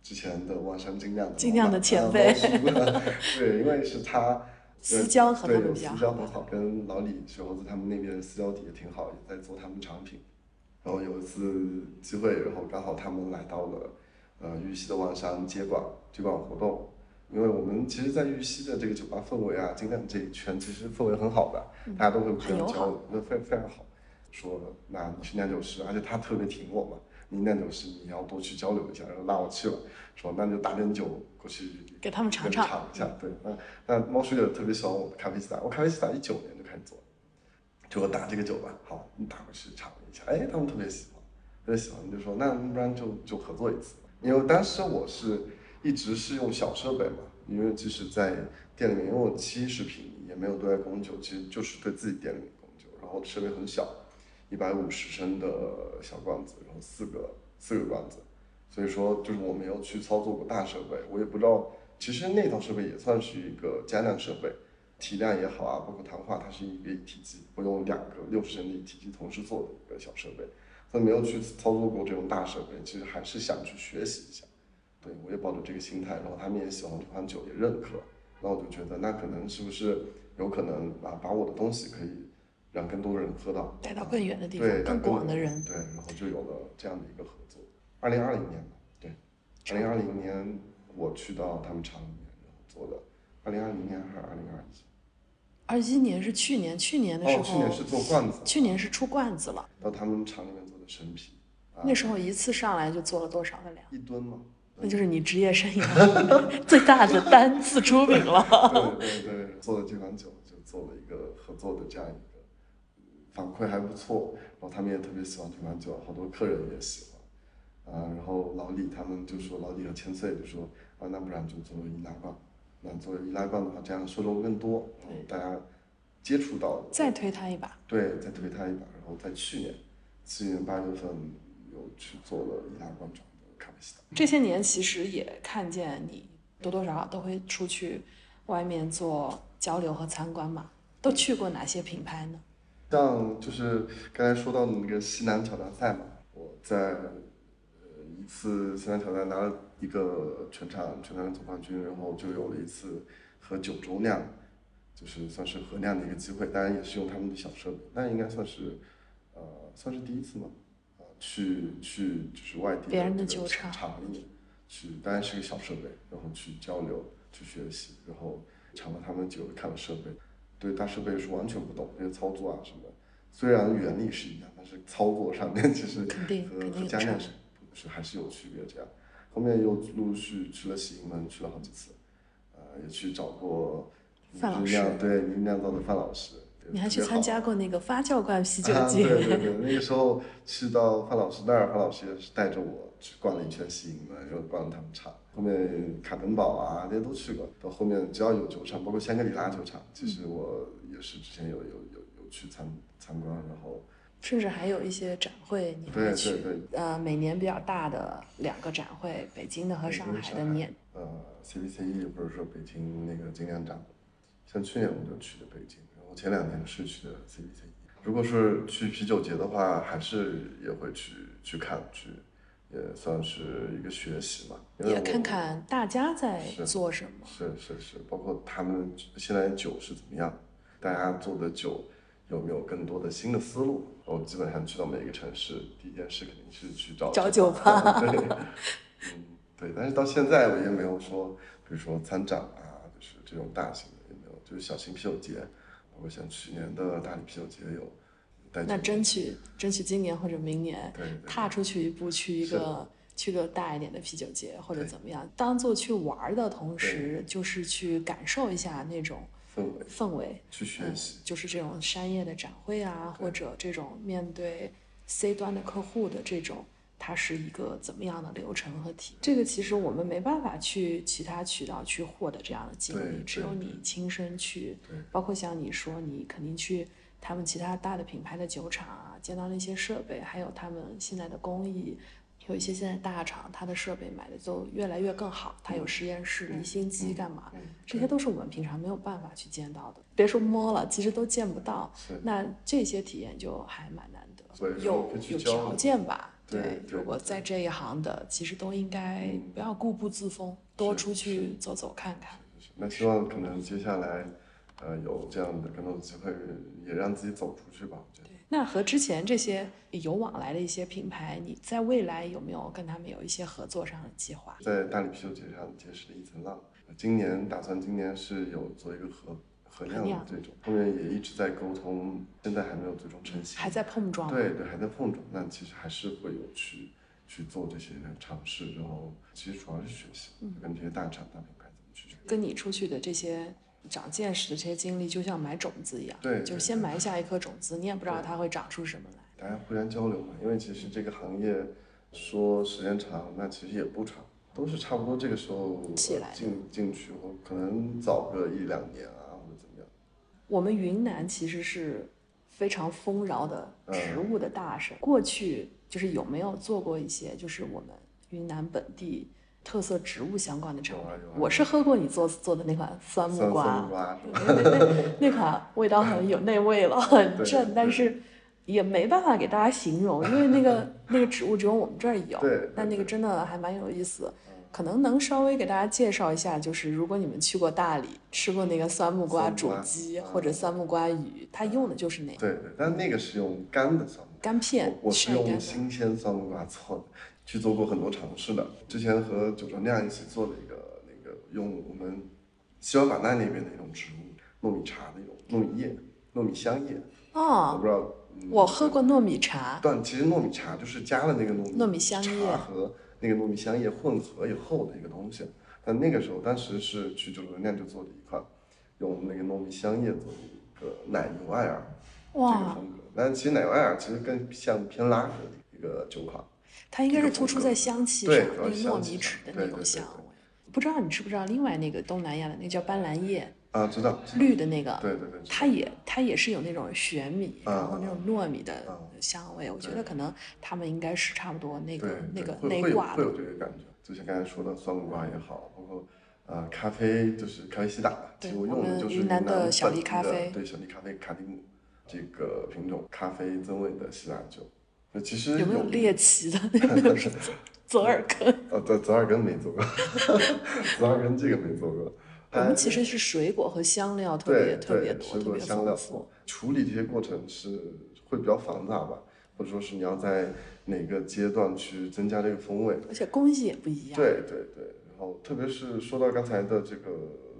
Speaker 2: 之前的万山精酿的
Speaker 1: 精酿的前辈，
Speaker 2: 对，因为是他
Speaker 1: 私交和他们比较
Speaker 2: 私交很好，跟老李、水猴子他们那边私交底也挺好，也在做他们产品。然后有一次机会，然后刚好他们来到了呃玉溪的万山接管接管活动。因为我们其实，在玉溪的这个酒吧氛围啊，精酿这一圈其实氛围很好的，大家都会互相交流，那非非常好。说那你是酿酒师，而且他特别挺我嘛，你酿酒师你要多去交流一下，然后拉我去了，说那就打点酒过去
Speaker 1: 给他们尝
Speaker 2: 尝一下。对，那那猫叔也特别喜欢我的咖啡西打，我咖啡西打一九年就开始做，就我打这个酒吧，好，你打过去尝一下，哎，他们特别喜欢，特别喜欢，就说那不然就就合作一次，因为当时我是。一直是用小设备嘛，因为即使在店里面，因为我七十平，也没有对外供酒，其实就是对自己店里面供酒。然后设备很小，一百五十升的小罐子，然后四个四个罐子，所以说就是我没有去操作过大设备，我也不知道。其实那套设备也算是一个加量设备，体量也好啊，包括谈话，它是一个一体机，我用两个六十升的一体机同时做的一个小设备，所以没有去操作过这种大设备，其实还是想去学习一下。对，我也抱着这个心态，然后他们也喜欢这款酒，也认可，那我就觉得，那可能是不是有可能啊，把我的东西可以让更多的人喝到，
Speaker 1: 带到更远的地方，
Speaker 2: 对，
Speaker 1: 更广的人，
Speaker 2: 对，然后就有了这样的一个合作。二零二零年对，二零二零年我去到他们厂里面，然后做的。二零二零年还是二零二一？
Speaker 1: 二一年是去年，去年的时候，
Speaker 2: 去年是做罐子，
Speaker 1: 去年是出罐子了，
Speaker 2: 到他们厂里面做的生啤。
Speaker 1: 那时候一次上来就做了多少的量？
Speaker 2: 一吨嘛。
Speaker 1: 那就是你职业生涯 最大的单次出品了。
Speaker 2: 对对对，做了这款酒，就做了一个合作的这样一个，反馈还不错，然后他们也特别喜欢这款酒，好多客人也喜欢，啊，然后老李他们就说，老李和千岁就说，啊，那不然就做易拉罐，那做易拉罐的话，这样受众更多，大家接触到，
Speaker 1: 再推他一把，
Speaker 2: 对，再推他一把，然后在去年，去年八月份又去做了易拉罐装。
Speaker 1: 这些年其实也看见你多多少少都会出去外面做交流和参观嘛，都去过哪些品牌呢？
Speaker 2: 像就是刚才说到的那个西南挑战赛嘛，我在呃一次西南挑战拿了一个全场全场总冠军，然后就有了一次和九州酿，就是算是合酿的一个机会，当然也是用他们的小设备，那应该算是呃算是第一次嘛。呃去去就是外地的酒厂里面去，当然是个小设备，然后去交流、去学习，然后尝了他们酒，看了设备，对大设备是完全不懂，那些操作啊什么，虽然原理是一样，但是操作上面其实和和家酿是是还是有区别。这样，后面又陆续去了喜盈门，去了好几次，呃，也去找过
Speaker 1: 范老师，
Speaker 2: 对您酿造的范老师。
Speaker 1: 你还去参加过那个发酵罐啤酒节？
Speaker 2: 对对对，那个时候去到范老师那儿，范老师也是带着我去逛了一圈喜盈门，然后逛了他们厂。后面卡登堡啊那些都去过。到后面只要有酒厂，包括香格里拉酒厂，其实我也是之前有有有有去参参观，然后
Speaker 1: 甚至还有一些展会你
Speaker 2: 会
Speaker 1: 去。呃，每年比较大的两个展会，北京的和上海的年。
Speaker 2: 呃，CBCE 不是说北京那个精酿展，像去年我就去的北京。然后前两年是去的 CBC，如果是去啤酒节的话，还是也会去去看去，也算是一个学习嘛。
Speaker 1: 也看看大家在做什么。
Speaker 2: 是是是，包括他们现在酒是怎么样，大家做的酒有没有更多的新的思路？我基本上去到每一个城市，第一件事肯定是去找
Speaker 1: 找酒吧。
Speaker 2: 对，嗯对，但是到现在我也没有说，比如说参展啊，就是这种大型的也没有，就是小型啤酒节。包括像去年的大理啤酒节有，
Speaker 1: 那争取争取今年或者明年，
Speaker 2: 对，
Speaker 1: 踏出去一步，去一个去个大一点的啤酒节或者怎么样，当做去玩的同时，就是去感受一下那种
Speaker 2: 氛围
Speaker 1: 氛围，
Speaker 2: 去学习，
Speaker 1: 就是这种商业的展会啊，或者这种面对 C 端的客户的这种。它是一个怎么样的流程和体？这个其实我们没办法去其他渠道去获得这样的经历，只有你亲身去。包括像你说，你肯定去他们其他大的品牌的酒厂啊，见到那些设备，还有他们现在的工艺，有一些现在大厂，它的设备买的就越来越更好，它有实验室、离心机干嘛？这些都是我们平常没有办法去见到的，别说摸了，其实都见不到。那这些体验就还蛮难得，有有条件吧？
Speaker 2: 对，
Speaker 1: 如果在这一行的，其实都应该不要固步自封，多出去走走看看。
Speaker 2: 那希望可能接下来，呃，有这样的更多的机会，也让自己走出去吧。我觉得。
Speaker 1: 那和之前这些有往来的一些品牌，你在未来有没有跟他们有一些合作上的计划？
Speaker 2: 在大理啤酒节上结识了一层浪，今年打算今年是有做一个合合酿的这种，后面也一直在沟通，现在还没有最终成型，
Speaker 1: 还在碰撞。
Speaker 2: 对对，还在碰撞，但其实还是会有去去做这些尝试，然后其实主要是学习，跟这些大厂大品牌怎么去。
Speaker 1: 跟你出去的这些。长见识的这些经历，就像买种子一样，
Speaker 2: 对，
Speaker 1: 就是先埋下一颗种子，你也不知道它会长出什么来。
Speaker 2: 大家互相交流嘛，因为其实这个行业说时间长，那其实也不长，都是差不多这个时候进进去，我可能早个一两年啊，或者怎么样。
Speaker 1: 我们云南其实是非常丰饶的植物的大省，过去就是有没有做过一些，就是我们云南本地。特色植物相关的产品，我是喝过你做做的那款酸木瓜，那那那款味道很有那味了，很正，但是也没办法给大家形容，因为那个 那个植物只有我们这儿有，但那个真的还蛮有意思，可能能稍微给大家介绍一下，就是如果你们去过大理，吃过那个酸木瓜煮鸡或者酸木瓜鱼，它用的就是那个，
Speaker 2: 对对，但那个是用干的酸木瓜
Speaker 1: 干片，
Speaker 2: 我是用新鲜酸木瓜做的。去做过很多尝试的，之前和九州酿一起做的一个那个用我们西双版纳那边的一种植物糯米茶的一种糯米叶、糯米香叶。
Speaker 1: 哦，
Speaker 2: 我不知道，
Speaker 1: 我喝过糯米茶。
Speaker 2: 但其实糯米茶就是加了那个糯米
Speaker 1: 糯米香叶
Speaker 2: 和那个糯米香叶混合以后的一个东西。但那个时候当时是去九州酿就做了一款，用那个糯米香叶做的一个奶油艾尔这个风格。但其实奶油艾尔其实更像偏拉格的一个酒款。
Speaker 1: 它应该是突出在香气上，那个糯米纸的那种香味。不知道你知不知道另外那个东南亚的那个叫斑斓叶
Speaker 2: 啊？知道。
Speaker 1: 绿的那个。
Speaker 2: 对对对。
Speaker 1: 它也它也是有那种玄米，然后那种糯米的香味。我觉得可能他们应该是差不多那个那个那挂
Speaker 2: 的。会有这个感觉，就像刚才说的酸木瓜也好，包括呃咖啡，就是咖啡西打，其实我用的就是
Speaker 1: 云南
Speaker 2: 的
Speaker 1: 小粒咖啡，
Speaker 2: 对小粒咖啡卡蒂姆这个品种咖啡增味的西打酒。其实
Speaker 1: 有没有猎奇的那个 左耳根？
Speaker 2: 啊，对，左耳根没做过，左耳根这个没做过。
Speaker 1: 我们其实是水果和香料特别特别多，
Speaker 2: 特别
Speaker 1: 丰富。
Speaker 2: 处理这些过程是会比较繁杂吧，或者说是你要在哪个阶段去增加这个风味，
Speaker 1: 而且工艺也不一样。
Speaker 2: 对对对，然后特别是说到刚才的这个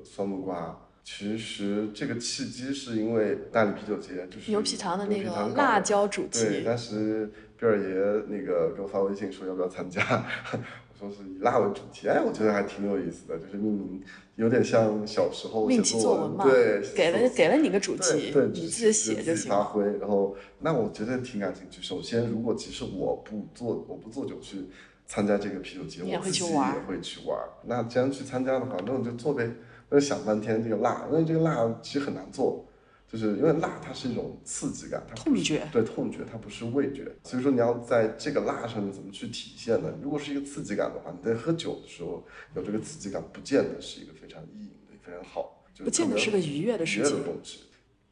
Speaker 2: 酸木瓜。其实这个契机是因为大理啤酒节，就是
Speaker 1: 牛皮糖的那个辣椒主题。
Speaker 2: 对，当时毕尔爷那个给我发微信说要不要参加，我说是以辣为主题，哎，我觉得还挺有意思的，就是命名有点像小时候
Speaker 1: 命题
Speaker 2: 作
Speaker 1: 文嘛，
Speaker 2: 对，
Speaker 1: 给了给了你个主
Speaker 2: 题，对，
Speaker 1: 你自己写就行。
Speaker 2: 发挥，然后那我觉得挺感兴趣。首先，如果其实我不做我不做酒去参加这个啤酒节，我自己也会去玩。那既然去参加的话，那我就做呗。我就想半天这个辣，因为这个辣其实很难做，就是因为辣它是一种刺激感，它
Speaker 1: 痛觉，
Speaker 2: 对痛觉，它不是味觉，所以说你要在这个辣上面怎么去体现呢？如果是一个刺激感的话，你在喝酒的时候有这个刺激感，不见得是一个非常意淫的、非常好，
Speaker 1: 不见得是个愉悦的事情。
Speaker 2: 东西，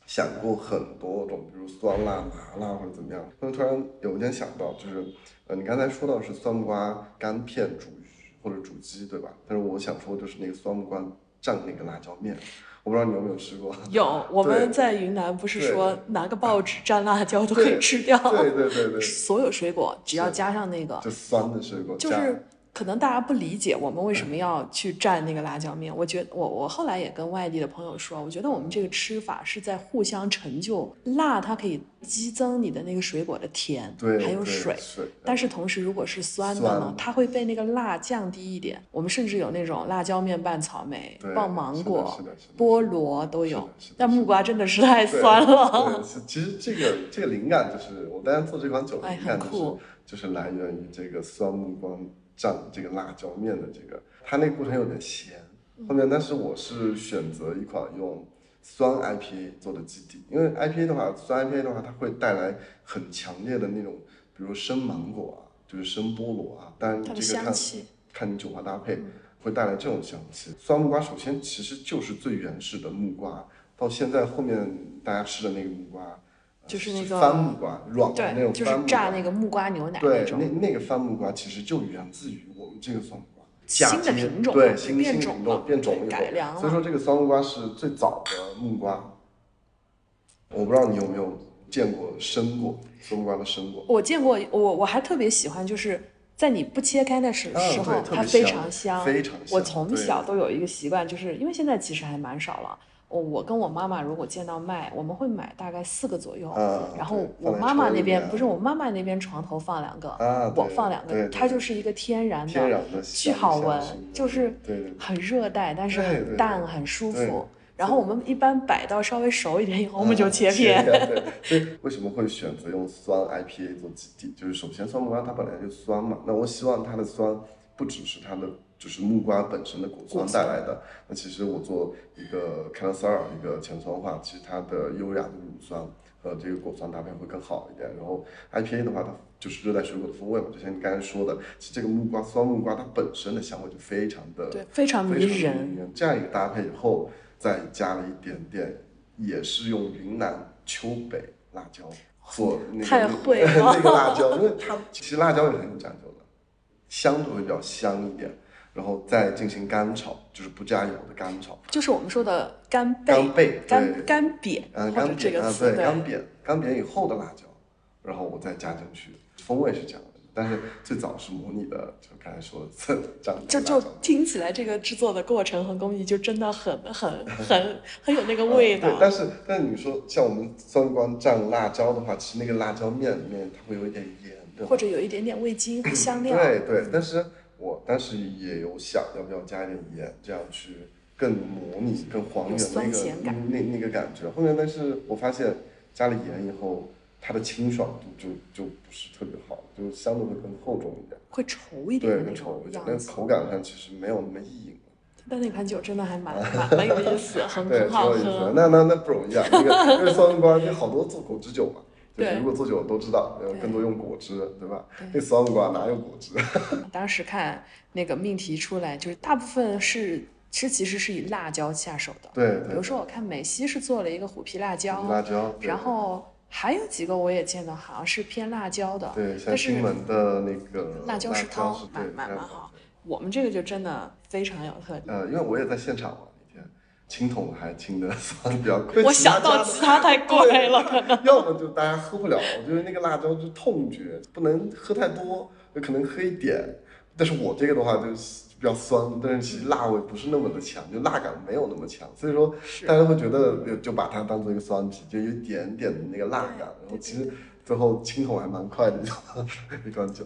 Speaker 2: 想过很多种，比如酸辣、麻辣或者怎么样，但突然有一天想到，就是呃，你刚才说到是酸木瓜干片煮鱼或者煮鸡，对吧？但是我想说就是那个酸木瓜。蘸那个辣椒面，我不知道你有没有吃过。
Speaker 1: 有，我们在云南不是说拿个报纸蘸辣椒都可以吃掉。
Speaker 2: 对对对对。
Speaker 1: 所有水果只要加上那个，
Speaker 2: 就酸的水果。
Speaker 1: 就是。可能大家不理解我们为什么要去蘸那个辣椒面。我觉我我后来也跟外地的朋友说，我觉得我们这个吃法是在互相成就。辣它可以激增你的那个水果的甜，对还有水。但是同时，如果是酸的呢，它会被那个辣降低一点。我们甚至有那种辣椒面拌草莓、拌芒果、菠萝都有。但木瓜真的是太酸了。
Speaker 2: 其实这个这个灵感就是我当时做这款酒的灵感就是就是来源于这个酸木瓜。蘸这个辣椒面的这个，它那个过程有点咸。后面，但是我是选择一款用酸 IPA 做的基底，因为 IPA 的话，酸 IPA 的话，它会带来很强烈的那种，比如生芒果啊，就是生菠萝啊，但
Speaker 1: 它的
Speaker 2: 这个看，看你酒花搭配，会带来这种香气。酸木瓜首先其实就是最原始的木瓜，到现在后面大家吃的那个木瓜，呃
Speaker 1: 就是那个
Speaker 2: 番木瓜，软的那
Speaker 1: 种，就是
Speaker 2: 种番木瓜。
Speaker 1: 榨那个木瓜牛奶那
Speaker 2: 对，
Speaker 1: 种
Speaker 2: 那。那个番木瓜其实就源自于我们这个酸木瓜，
Speaker 1: 新的品种
Speaker 2: 对新
Speaker 1: 变
Speaker 2: 新品
Speaker 1: 种
Speaker 2: 变种以后，
Speaker 1: 对改良
Speaker 2: 所以说这个酸木瓜是最早的木瓜。我不知道你有没有见过生过，酸木瓜的生果。
Speaker 1: 我见过，我我还特别喜欢，就是在你不切开的时
Speaker 2: 嗯
Speaker 1: 时候，它非常香。
Speaker 2: 非常香我
Speaker 1: 从小都有一个习惯，就是因为现在其实还蛮少了。我我跟我妈妈如果见到卖，我们会买大概四个左右。
Speaker 2: 嗯
Speaker 1: 然后我妈妈那边不是我妈妈那边床头放两个，
Speaker 2: 啊
Speaker 1: 我放两个，它就是一个天然
Speaker 2: 的
Speaker 1: 巨好闻就是很热带，但是很淡，很舒服。然后我们一般摆到稍微熟一点以后，我们就
Speaker 2: 嗯
Speaker 1: 切片。
Speaker 2: 对，所以为什么会选择用酸 IPA 做基底？就是首先酸木瓜它本来就酸嘛，那我希望它的酸不只是它的就是木瓜本身的果酸带来的，那其实我做一个开勒萨尔一个前酸化，其实它的优雅的乳酸和这个果酸搭配会更好一点。然后 IPA 的话，它就是热带水果的风味嘛，就像你刚才说的，其实这个木瓜酸木瓜它本身的香味就非常的
Speaker 1: 对，非常迷
Speaker 2: 非常
Speaker 1: 人。
Speaker 2: 这样一个搭配以后，再加了一点点，也是用云南丘北辣椒做那个
Speaker 1: 太会了。
Speaker 2: 那个辣椒，因为 它其实辣椒也很有讲究的，香度会比较香一点，然后再进行干炒，就是不加油的干炒。
Speaker 1: 就是我们说的干贝、
Speaker 2: 干贝对
Speaker 1: 干干煸，
Speaker 2: 嗯，干煸啊，
Speaker 1: 这个词，
Speaker 2: 对，干煸，干煸以后的辣椒，然后我再加进去，风味是这样的。但是最早是模拟的，就刚才说的这样
Speaker 1: 就就听起来这个制作的过程和工艺就真的很很很很有那个味道
Speaker 2: 对，。但是但是你说像我们酸木瓜蘸辣椒的话，其实那个辣椒面里面它会有一点盐，对吧？
Speaker 1: 或者有一点点味精和香料，
Speaker 2: 对对，但是我当时也有想要不要加一点盐，这样去更模拟、更还原那个那那个感觉。后面但是我发现加了盐以后，它的清爽度就就不是特别好，就相对会更厚重一点，
Speaker 1: 会稠一点
Speaker 2: 对，更稠一点，但
Speaker 1: 样子。
Speaker 2: 口感上其实没有那么硬了。
Speaker 1: 但那款酒真的还蛮蛮蛮有意思，很
Speaker 2: 对，
Speaker 1: 很好
Speaker 2: 挺有意思的。
Speaker 1: 喝。
Speaker 2: 那那那不容易啊，那个因为酸木瓜有好多做果汁酒嘛，就是
Speaker 1: 对
Speaker 2: 如果做酒都知道，呃，
Speaker 1: 对
Speaker 2: 更多用果汁，对吧
Speaker 1: 对？
Speaker 2: 那酸木瓜哪有果汁？
Speaker 1: 当时看那个命题出来，就是大部分是是其实是以辣椒下手的。
Speaker 2: 对对
Speaker 1: 比如，说我看美西是做了一个虎皮辣椒，
Speaker 2: 辣椒，
Speaker 1: 然后还有几个我也见到好像是偏辣椒的，
Speaker 2: 对，像
Speaker 1: 但是
Speaker 2: 金门的那个
Speaker 1: 辣椒是蛮蛮蛮好。我们这个就真的非常有特点。
Speaker 2: 呃，因为我也在现场嘛，那天清桶还清的酸比较 贵。
Speaker 1: 我想到其他太贵了，可能。
Speaker 2: 要么就大家喝不了，我觉得那个辣椒就是痛觉，不能喝太多，就可能喝一点。但是我这个的话就是比较酸，但是其实辣味不是那么的强，就辣感没有那么强，所以说大家会觉得就就把它当做一个酸啤，就有一点点的那个辣感，然后其实最后青桶还蛮快的，就一罐酒。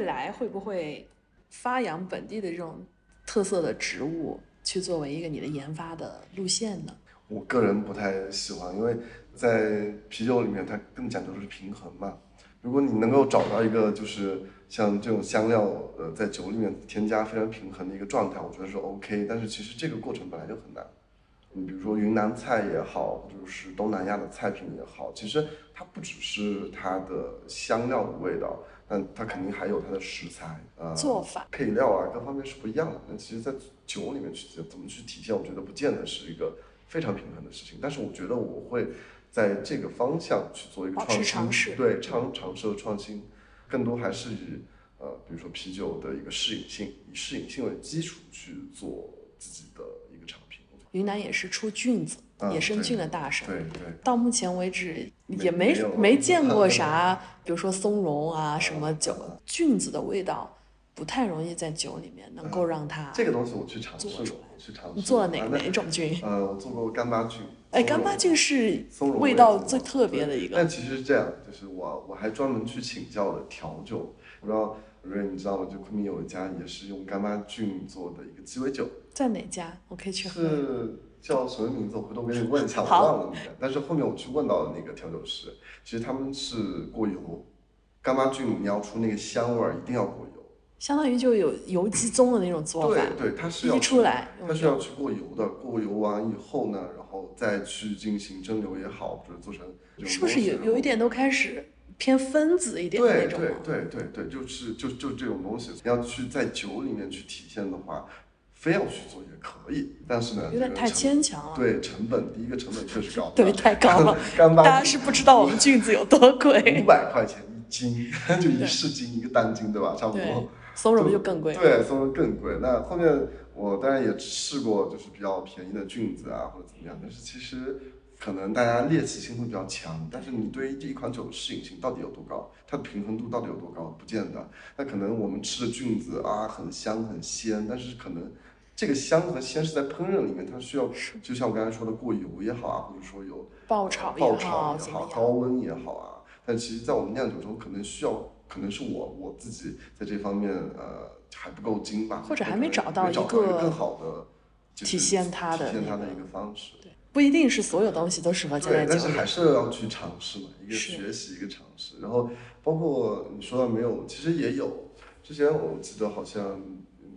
Speaker 1: 未来会不会发扬本地的这种特色的植物，去作为一个你的研发的路线呢？
Speaker 2: 我个人不太喜欢，因为在啤酒里面它更讲究的是平衡嘛。如果你能够找到一个就是像这种香料，呃，在酒里面添加非常平衡的一个状态，我觉得是 OK。但是其实这个过程本来就很难。你比如说云南菜也好，就是东南亚的菜品也好，其实它不只是它的香料的味道，但它肯定还有它的食材、呃
Speaker 1: 做法
Speaker 2: 配料啊各方面是不一样的。那其实，在酒里面去怎么去体现，我觉得不见得是一个非常平衡的事情。但是我觉得我会在这个方向去做一个
Speaker 1: 保持
Speaker 2: 创新，
Speaker 1: 尝试
Speaker 2: 对尝尝试和创新，更多还是以呃，比如说啤酒的一个适应性，以适应性为基础去做自己的一个产品。
Speaker 1: 云南也是出菌子，
Speaker 2: 啊
Speaker 1: 野生菌的大省。
Speaker 2: 对对。
Speaker 1: 到目前为止也没
Speaker 2: 没
Speaker 1: 没见过啥，比如说松茸啊什么酒菌子的味道，不太容易在酒里面能够让它。
Speaker 2: 这个东西我去尝试过去尝试。
Speaker 1: 你做了哪哪种菌？
Speaker 2: 呃，我做过干巴菌。
Speaker 1: 哎，干巴菌是
Speaker 2: 松茸
Speaker 1: 味道最特别的一个。
Speaker 2: 但其实是这样，就是我我还专门去请教了调酒。不知道瑞你知道吗？就昆明有一家也是用干巴菌做的一个鸡尾酒，
Speaker 1: 在哪家？我可以去喝。
Speaker 2: 是叫什么名字？我回头给你问一下，我忘了那个。但是后面我去问到了那个调酒师，其实他们是过油，干巴菌你要出那个香味儿，一定要过油。
Speaker 1: 相当于就有油鸡枞的那种做法
Speaker 2: 对，对，它是要
Speaker 1: 出来
Speaker 2: 它是要去过油的。过油完以后呢，然后再去进行蒸馏也好，或者做成
Speaker 1: 是不是有有一点都开始偏分子一点的
Speaker 2: 对对
Speaker 1: 那种了？
Speaker 2: 对对对，就是就就这种东西，要去在酒里面去体现的话，非要去做也可以，但是呢，
Speaker 1: 有点太牵强了。
Speaker 2: 对成本，第一个成本确实高，
Speaker 1: 对，太高了。
Speaker 2: 干巴
Speaker 1: 大家是不知道我们菌子有多贵
Speaker 2: 五
Speaker 1: 贵。
Speaker 2: 百块钱一斤，就一市斤一个单斤，对吧？差不多。，
Speaker 1: 松茸就更贵。
Speaker 2: 对，松茸更贵。那后面我当然也试过，就是比较便宜的菌子啊，或者怎么样，但是其实可能大家猎奇心会比较强，但是你对于这一款酒的适应性到底有多高，它的平衡度到底有多高，不见得。那可能我们吃的菌子啊，很香很鲜，但是可能这个香和鲜是在烹饪里面，它需要，就像我刚才说的过油也好啊，或者说有
Speaker 1: 爆炒也
Speaker 2: 爆
Speaker 1: 好，
Speaker 2: 炒也好？高温也好啊。但其实，在我们酿酒中，可能需要，可能是我我自己在这方面呃还不够精吧，
Speaker 1: 或者还没找到一个
Speaker 2: 更好的就
Speaker 1: 体现它的
Speaker 2: 体现它的一个方式。
Speaker 1: 对不一定是所有东西都适合加在
Speaker 2: 对，但。是还是要去尝试嘛，一个学习，一个尝试。然后包括你说到没有，其实也有。之前我记得好像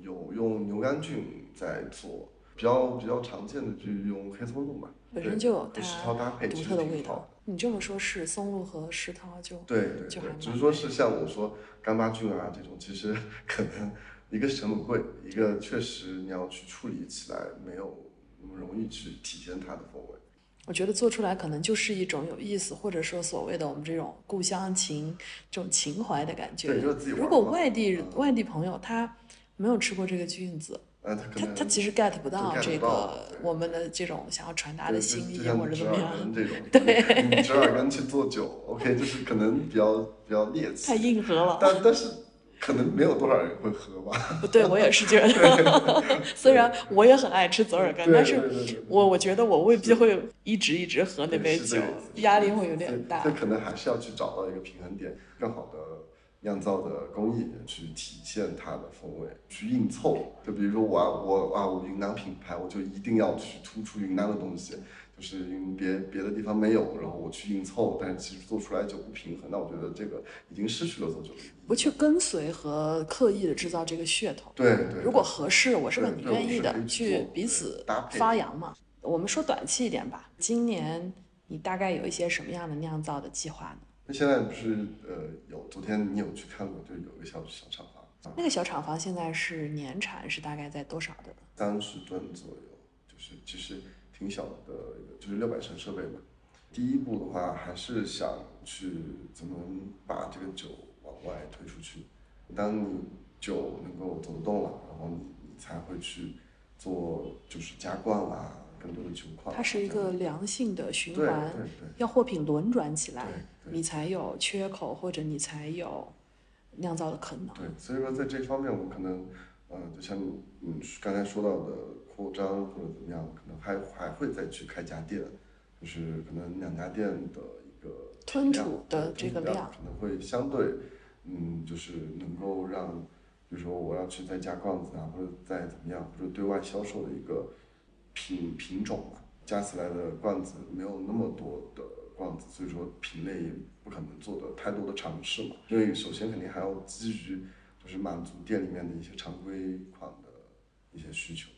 Speaker 2: 有用牛肝菌在做，比较比较常见的就是用黑松露嘛，
Speaker 1: 本身就有它
Speaker 2: 石涛搭配
Speaker 1: 独特的味道。你这么说，是松露和石涛就
Speaker 2: 对对对只是说是像我说干巴菌啊这种，其实 可能一个是成本贵，一个确实你要去处理起来没有那么容易去体现它的风味。
Speaker 1: 我觉得做出来可能就是一种有意思，或者说所谓的我们这种故乡情、这种情怀的感觉
Speaker 2: 对就是自己。
Speaker 1: 如果外地
Speaker 2: 嗯
Speaker 1: 外地朋友他没有吃过这个菌子，
Speaker 2: 呃，
Speaker 1: 他他其实 get 不到这个我们的这种想要传达的心意或者怎么样
Speaker 2: 这种，
Speaker 1: 对
Speaker 2: 你折耳根去做酒，OK，就是可能比较比较猎奇，
Speaker 1: 太硬核了。
Speaker 2: 但但是可能没有多少人会喝吧。
Speaker 1: 不对，我也是觉得，虽然我也很爱吃折耳根，但是我我觉得我未必会一直一直喝那杯酒压力会有点大
Speaker 2: 这。可能还是要去找到一个平衡点，更好的酿造的工艺去体现它的风味，去硬凑。就比如说我啊我啊我云南品牌，我就一定要去突出云南的东西，就是云别别的地方没有，然后我去硬凑，但是其实做出来就不平衡。那我觉得这个已经失去了做酒的意义。
Speaker 1: 不去跟随和刻意的制造这个噱头。
Speaker 2: 对对，
Speaker 1: 如果合适，我是很愿意的
Speaker 2: 去
Speaker 1: 彼此发扬嘛。我们说短期一点吧，今年你大概有一些什么样的酿造的计划呢？
Speaker 2: 那现在不是呃有昨天你有去看过，就有个小小厂房，啊
Speaker 1: 那个小厂房现在是年产是大概在多少的呢？
Speaker 2: 三十吨左右，就是其实挺小的一个，就是六百升设备嘛。第一步的话，还是想去怎么把这个酒往外推出去。当你酒能够走得动了，然后你你才会去做就是加罐啦，更多的情况。
Speaker 1: 它是一个良性的循环，
Speaker 2: 对对
Speaker 1: 要货品轮转起来，你才有缺口，或者你才有酿造的可能。
Speaker 2: 对，所以说在这方面，我可能，呃，就像你嗯刚才说到的扩张或者怎么样，可能还还会再去开家店，就是可能两家店的一个
Speaker 1: 吞吐的这个量
Speaker 2: 可能会相对，嗯，就是能够让，比如说我要去再加罐子啊，或者再怎么样，或者对外销售的一个品品种嘛，加起来的罐子没有那么多的罐子，所以说品类也不可能做的太多的尝试嘛。因为首先肯定还要基于就是满足店里面的一些常规款的一些需求。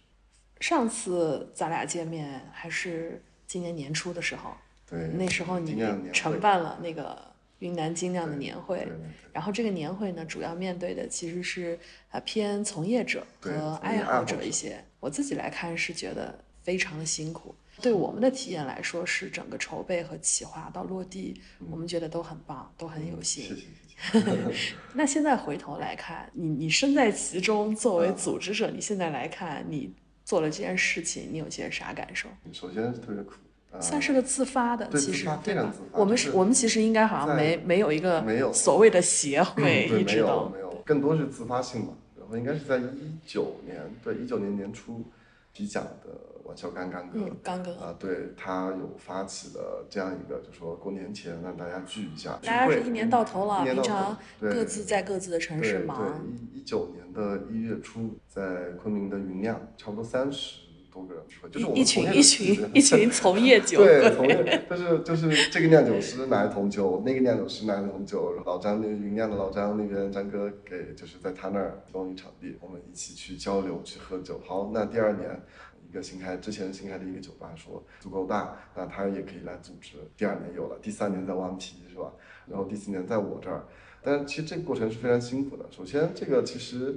Speaker 1: 上次咱俩见面还是今年年初的时候，
Speaker 2: 对，
Speaker 1: 那时候你承办了那个云南精酿的年会然后这个年会呢，主要面对的其实是呃偏从业者和爱好
Speaker 2: 者
Speaker 1: 一些。我自己来看是觉得非常的辛苦，对我们的体验来说是整个筹备和企划到落地，我们觉得都很棒，都很有心。那现在回头来看，你你身在其中，作为
Speaker 2: 嗯
Speaker 1: 组织者，你现在来看，你做了这件事情，你有些啥感受？
Speaker 2: 首先是特别苦，呃
Speaker 1: 算是个自发的，其实
Speaker 2: 非常自？发
Speaker 1: 我们
Speaker 2: 是
Speaker 1: 我们其实应该好像没没有一个
Speaker 2: 没有
Speaker 1: 所谓的协会，一直都
Speaker 2: 没有，更多是自发性嘛。然后应该是在一九年，对，一九年年初提奖的玩笑干干哥，
Speaker 1: 嗯，刚哥，
Speaker 2: 啊，对他有发起了这样一个，就说过年前让大家聚一下，
Speaker 1: 大家是一年到头了，平常各自在各自的城市
Speaker 2: 对
Speaker 1: 忙，
Speaker 2: 对，一一九年的一月初，在昆明的云酿，差不多三十多个人聚会，就是我们一
Speaker 1: 群一群一群从业 酒
Speaker 2: 对，从业就是就是这个酿酒师拿一桶酒，那个酿酒师拿一桶酒，老张那个云酿的老张那边张哥给就是在他那儿提供一场地，我们一起去交流去喝酒。好，那第二年一个新开之前新开的一个酒吧说足够大，那他也可以来组织。第二年有了，第三年在顽皮是吧？然后第四年在我这儿，但其实这个过程是非常辛苦的。首先这个其实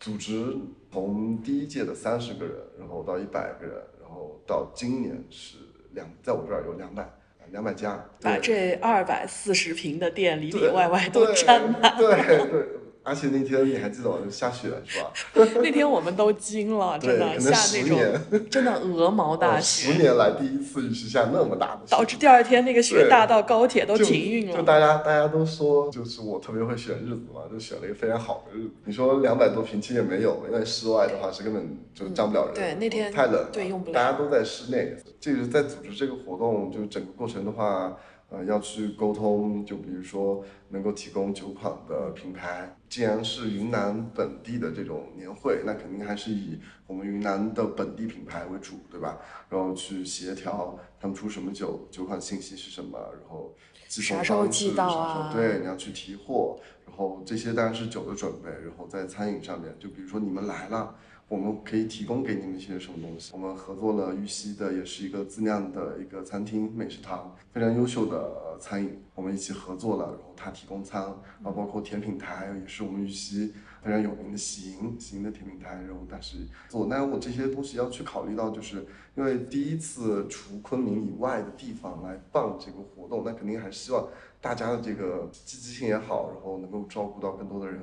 Speaker 2: 组织从第一届的三十个人，然后到一百个人，然后到今年是两，在我这儿有两百两百家，
Speaker 1: 把这二百四十平的店里里外外都占满。
Speaker 2: 对对，而且那天你还记得吗？就下雪是吧？
Speaker 1: 那天我们都惊了，真，的下那种 真的鹅毛 大
Speaker 2: 呃
Speaker 1: 雪，
Speaker 2: 十年来第一次雨是下那么大的雪，
Speaker 1: 导致第二天那个雪大到高铁都停运了。
Speaker 2: 就大家大家都说，就是我特别会选日子嘛，就选了一个非常好的日子。你说两百多平其实也没有，因为室外的话是根本就站不了人。
Speaker 1: 嗯对那天
Speaker 2: 太冷了，
Speaker 1: 对用不了
Speaker 2: 大家都在室内。这个在组织这个活动，就整个过程的话，呃，要去沟通，就比如说能够提供酒款的品牌。既然是云南本地的这种年会，那肯定还是以我们云南的本地品牌为主，对吧？然后去协调他们出什么酒，酒款信息是什么，然后寄送
Speaker 1: 啥时候
Speaker 2: 方式
Speaker 1: 寄到啊
Speaker 2: 对，你要去提货，然后这些当然是酒的准备，然后在餐饮上面，就比如说你们来了。我们可以提供给你们一些什么东西？我们合作了玉溪的，也是一个自酿的一个餐厅美食堂，非常优秀的餐饮，我们一起合作了，然后他提供餐，然后包括甜品台也是我们玉溪非常有名的喜迎喜迎的甜品台，然后但是做，那我这些东西要去考虑到，就是因为第一次除昆明以外的地方来办这个活动，那肯定还是希望大家的这个积极性也好，然后能够照顾到更多的人。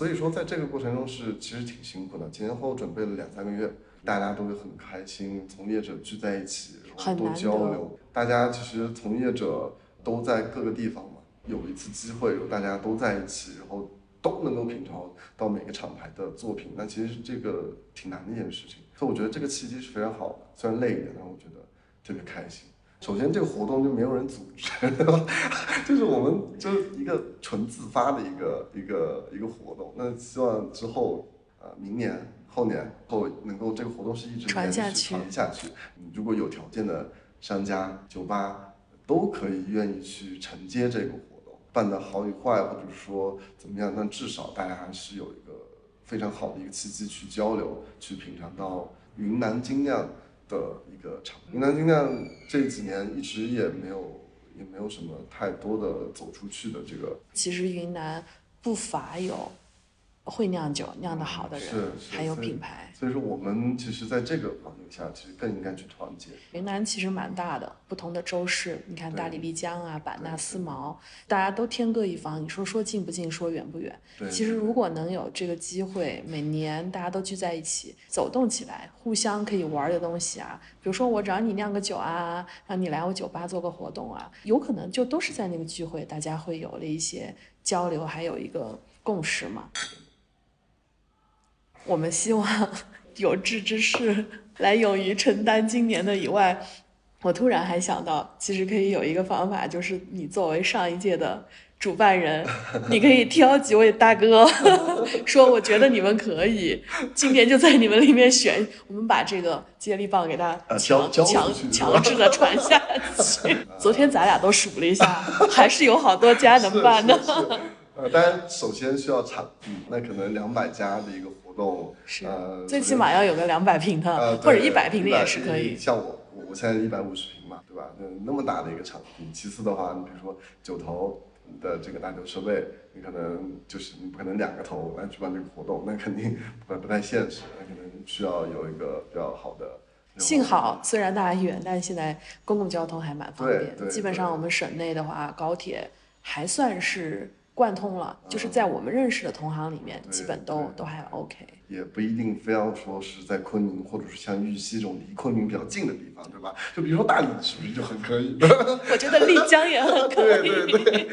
Speaker 2: 所以说，在这个过程中是其实挺辛苦的，前前后后准备了两三个月，大家都会很开心，从业者聚在一起，然后多交流。大家其实从业者都在各个地方嘛，有一次机会，大家都在一起，然后都能够品尝到每个厂牌的作品，那其实这个挺难的一件事情。所以我觉得这个契机是非常好的，虽然累一点，但我觉得特别开心。首先，这个活动就没有人组织？就是我们就是一个纯自发的一个一个一个活动。那希望之后，呃，明年、后年后能够这个活动是一直
Speaker 1: 传下去
Speaker 2: 传下去。嗯如果有条件的商家、酒吧都可以愿意去承接这个活动，办的好与坏，或者说怎么样，但至少大家还是有一个非常好的一个契机去交流，去品尝到云南精酿的一个场。云南精酿这几年一直也没有也没有什么太多的走出去的这个
Speaker 1: 其实云南不乏有会酿酒、酿得好的人，
Speaker 2: 是是
Speaker 1: 还有品牌。
Speaker 2: 所以说我们其实在这个环境下，其实更应该去团结。
Speaker 1: 云南其实蛮大的，不同的州市，你看大理、丽江啊、版纳、思茅，大家都天各一方。你说说近不近，说远不远？
Speaker 2: 对，
Speaker 1: 其实如果能有这个机会，每年大家都聚在一起，走动起来，互相可以玩的东西啊，比如说我找你酿个酒啊，让你来我酒吧做个活动啊，有可能就都是在那个聚会，大家会有了一些交流，还有一个共识嘛。我们希望有志之士来勇于承担今年的以外，我突然还想到，其实可以有一个方法，就是你作为上一届的主办人，你可以挑几位大哥，说我觉得你们可以，今年就在你们里面选，我们把这个接力棒给他
Speaker 2: 呃
Speaker 1: 强强强制的传下去。昨天咱俩都数了一下，还是有好多家能办的。
Speaker 2: 是是是呃，当然首先需要场地，那可能两百家的一个活动，
Speaker 1: 是
Speaker 2: 呃，
Speaker 1: 最起码要有个两百平的，
Speaker 2: 呃，
Speaker 1: 或者
Speaker 2: 对
Speaker 1: 一百平的也是可以。
Speaker 2: 像我，我我现在一百五十平嘛，对吧？那那么大的一个场地。其次的话，你比如说九头的这个大牛设备，你可能就是你不可能两个头来举办这个活动，那肯定不不太现实，那可能需要有一个比较好的。
Speaker 1: 幸好虽然大家远，但是现在公共交通还蛮方便。
Speaker 2: 对
Speaker 1: 基本上我们省内的话，高铁还算是贯通了，就是在我们认识的同行里面，
Speaker 2: 对
Speaker 1: 基本都都还 OK。
Speaker 2: 也不一定非要说是在昆明，或者是像玉溪这种离昆明比较近的地方，对吧？就比如说大理，是不是就很可以？
Speaker 1: 我觉得丽江也很可以。
Speaker 2: 对对对，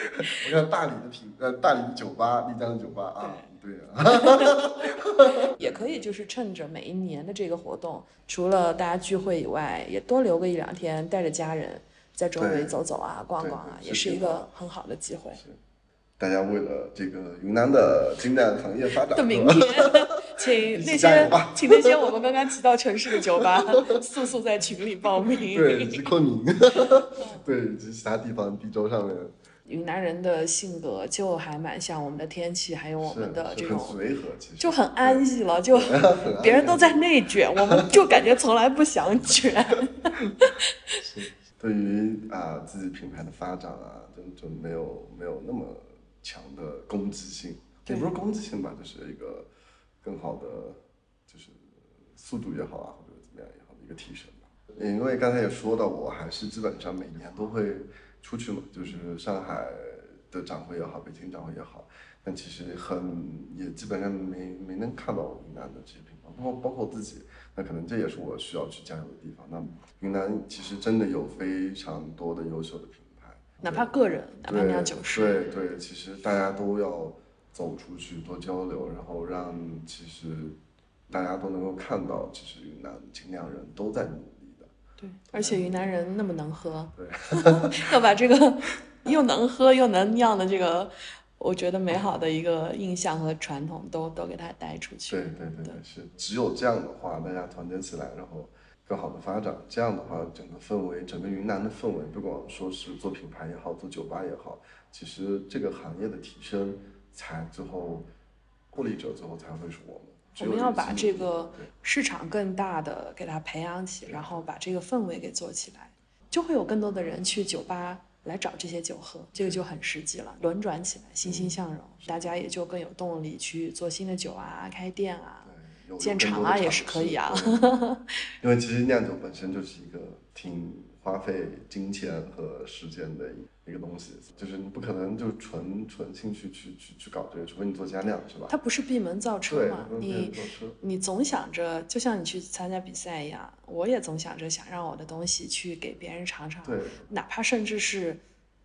Speaker 2: 我看大理的品，呃，大理的酒吧，丽江的酒吧啊，对啊，
Speaker 1: 也可以就是趁着每一年的这个活动，除了大家聚会以外，也多留个一两天，带着家人在周围走走啊、逛逛啊，也是一个很好的机会。
Speaker 2: 大家为了这个云南的精酿行业发展
Speaker 1: 的明天，请那些请那些我们刚刚提到城市的酒吧，速速在群里报名。
Speaker 2: 对，以及昆明，对，以及其他地方地州上面，
Speaker 1: 云南人的性格就还蛮像我们的天气，还有我们的这种，
Speaker 2: 随和，其实
Speaker 1: 就很安逸了。就 别人都在内卷，我们就感觉从来不想卷。
Speaker 2: 对于啊、自己品牌的发展啊，就就没有没有那么强的攻击性，也不是攻击性吧，就是一个更好的就是速度也好啊，或者怎么样也好的一个提升吧。因为刚才也说到，我还是基本上每年都会出去嘛，就是上海的展会也好，北京展会也好，但其实很也基本上没没能看到云南的这些品牌，包括包括我自己，那可能这也是我需要去加油的地方。那云南其实真的有非常多的优秀的品牌，
Speaker 1: 哪怕个人，哪怕
Speaker 2: 对
Speaker 1: 酿酒师，
Speaker 2: 对对，其实大家都要走出去多交流，然后让其实大家都能够看到，其实云南精酿人都在努力的。
Speaker 1: 对，而且云南人那么能喝，
Speaker 2: 对，
Speaker 1: 要把这个又能喝又能酿的这个，我觉得美好的一个印象和传统都都给它带出去。
Speaker 2: 对对对对，是只有这样的话，大家团结起来，然后更好的发展。这样的话，整个氛围，整个云南的氛围，不管说是做品牌也好，做酒吧也好，其实这个行业的提升，才最后获利者最后才会是我们。
Speaker 1: 我们要把这个市场更大的给它培养起，然后把这个氛围给做起来，就会有更多的人去酒吧来找这些酒喝，这个就很实际了，轮转起来，欣欣向荣，大家也就更有动力去做新的酒啊，开店啊。
Speaker 2: 对有
Speaker 1: 建厂啊也是可以啊
Speaker 2: 对 因为其实酿酒本身就是一个挺花费金钱和时间的一一个东西，就是你不可能就纯纯兴趣去去去搞这个，除非你做家酿，是吧？
Speaker 1: 它不是闭门造车，嘛，你你总想着，就像你去参加比赛一样，我也总想着想让我的东西去给别人尝尝，
Speaker 2: 对
Speaker 1: 哪怕甚至是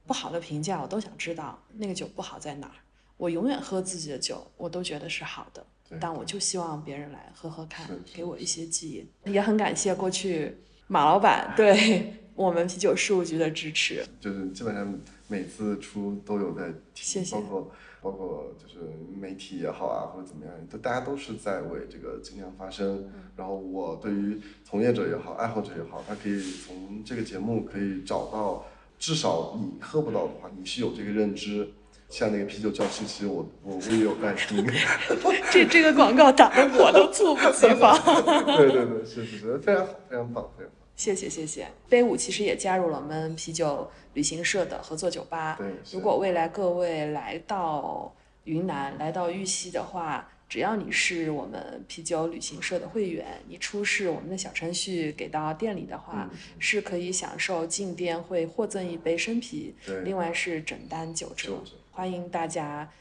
Speaker 1: 不好的评价，我都想知道那个酒不好在哪儿。我永远喝自己的酒，我都觉得是好的，
Speaker 2: 对
Speaker 1: 但我就希望别人来喝喝看给我一些记忆。也很感谢过去马老板对
Speaker 3: 我们啤酒事务局的支持。
Speaker 2: 就是基本上每次出都有在提，
Speaker 3: 谢谢
Speaker 2: 包括包括就是媒体也好啊，或者怎么样，都大家都是在为这个尽量发声。然后我对于从业者也好，爱好者也好，他可以从这个节目可以找到，至少你喝不到的话，你是有这个认知。像那个啤酒叫七七，我我我也有在听。
Speaker 3: 这这个广告打的我都猝不及防。
Speaker 2: 对对对，是是是，非常好，非常棒，非常棒。
Speaker 3: 谢谢谢谢。杯舞其实也加入了我们啤酒旅行社的合作酒吧。
Speaker 2: 对是
Speaker 3: 如果未来各位来到云南、来到玉溪的话，只要你是我们啤酒旅行社的会员，你出示我们的小程序给到店里的话，
Speaker 2: 嗯
Speaker 3: 是可以享受进店会获赠一杯生啤，另外是整单。九折欢迎大家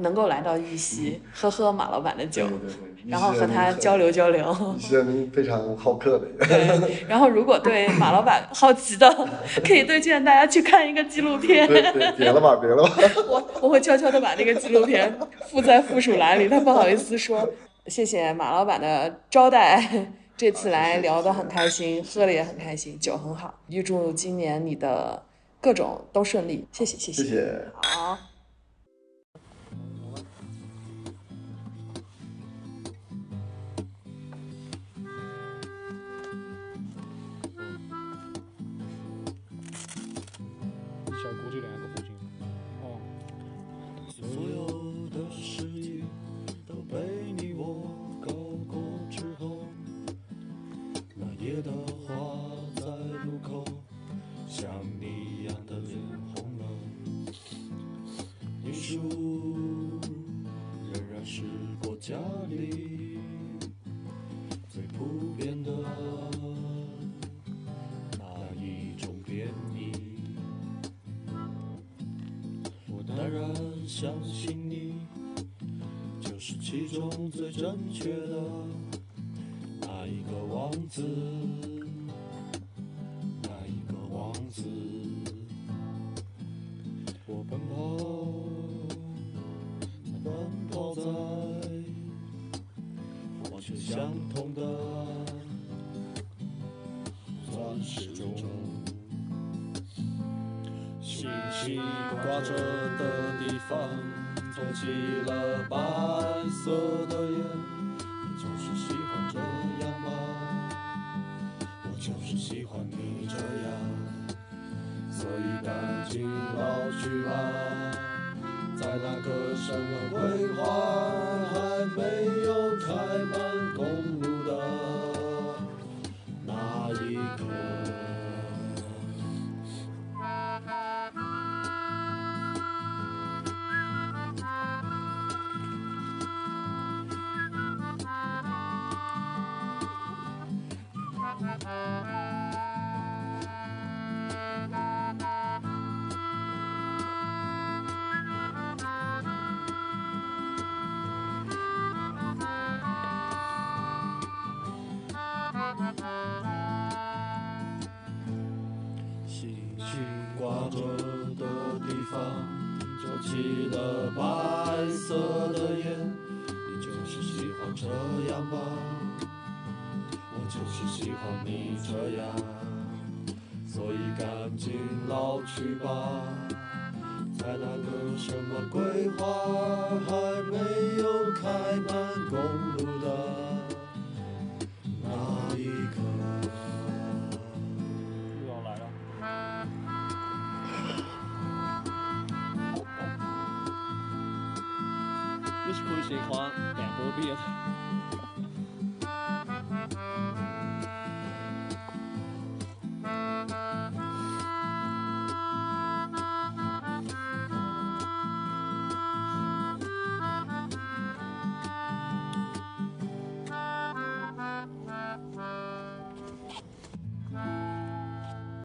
Speaker 3: 能够来到玉溪，喝喝马老板的酒
Speaker 2: 对，对对，
Speaker 3: 然后和他交流交流。
Speaker 2: 一些人非常好客的。
Speaker 3: 对，然后如果对马老板好奇的，可以推荐大家去看一个纪录片。
Speaker 2: 对对，别了吧，别了吧。
Speaker 3: 我我会悄悄的把那个纪录片附在附属栏里，他不好意思说。谢谢马老板的招待，这次来聊得很开心，喝的也很开心，酒很好。预祝今年你的各种都顺利，谢谢谢
Speaker 2: 谢谢。
Speaker 3: 好。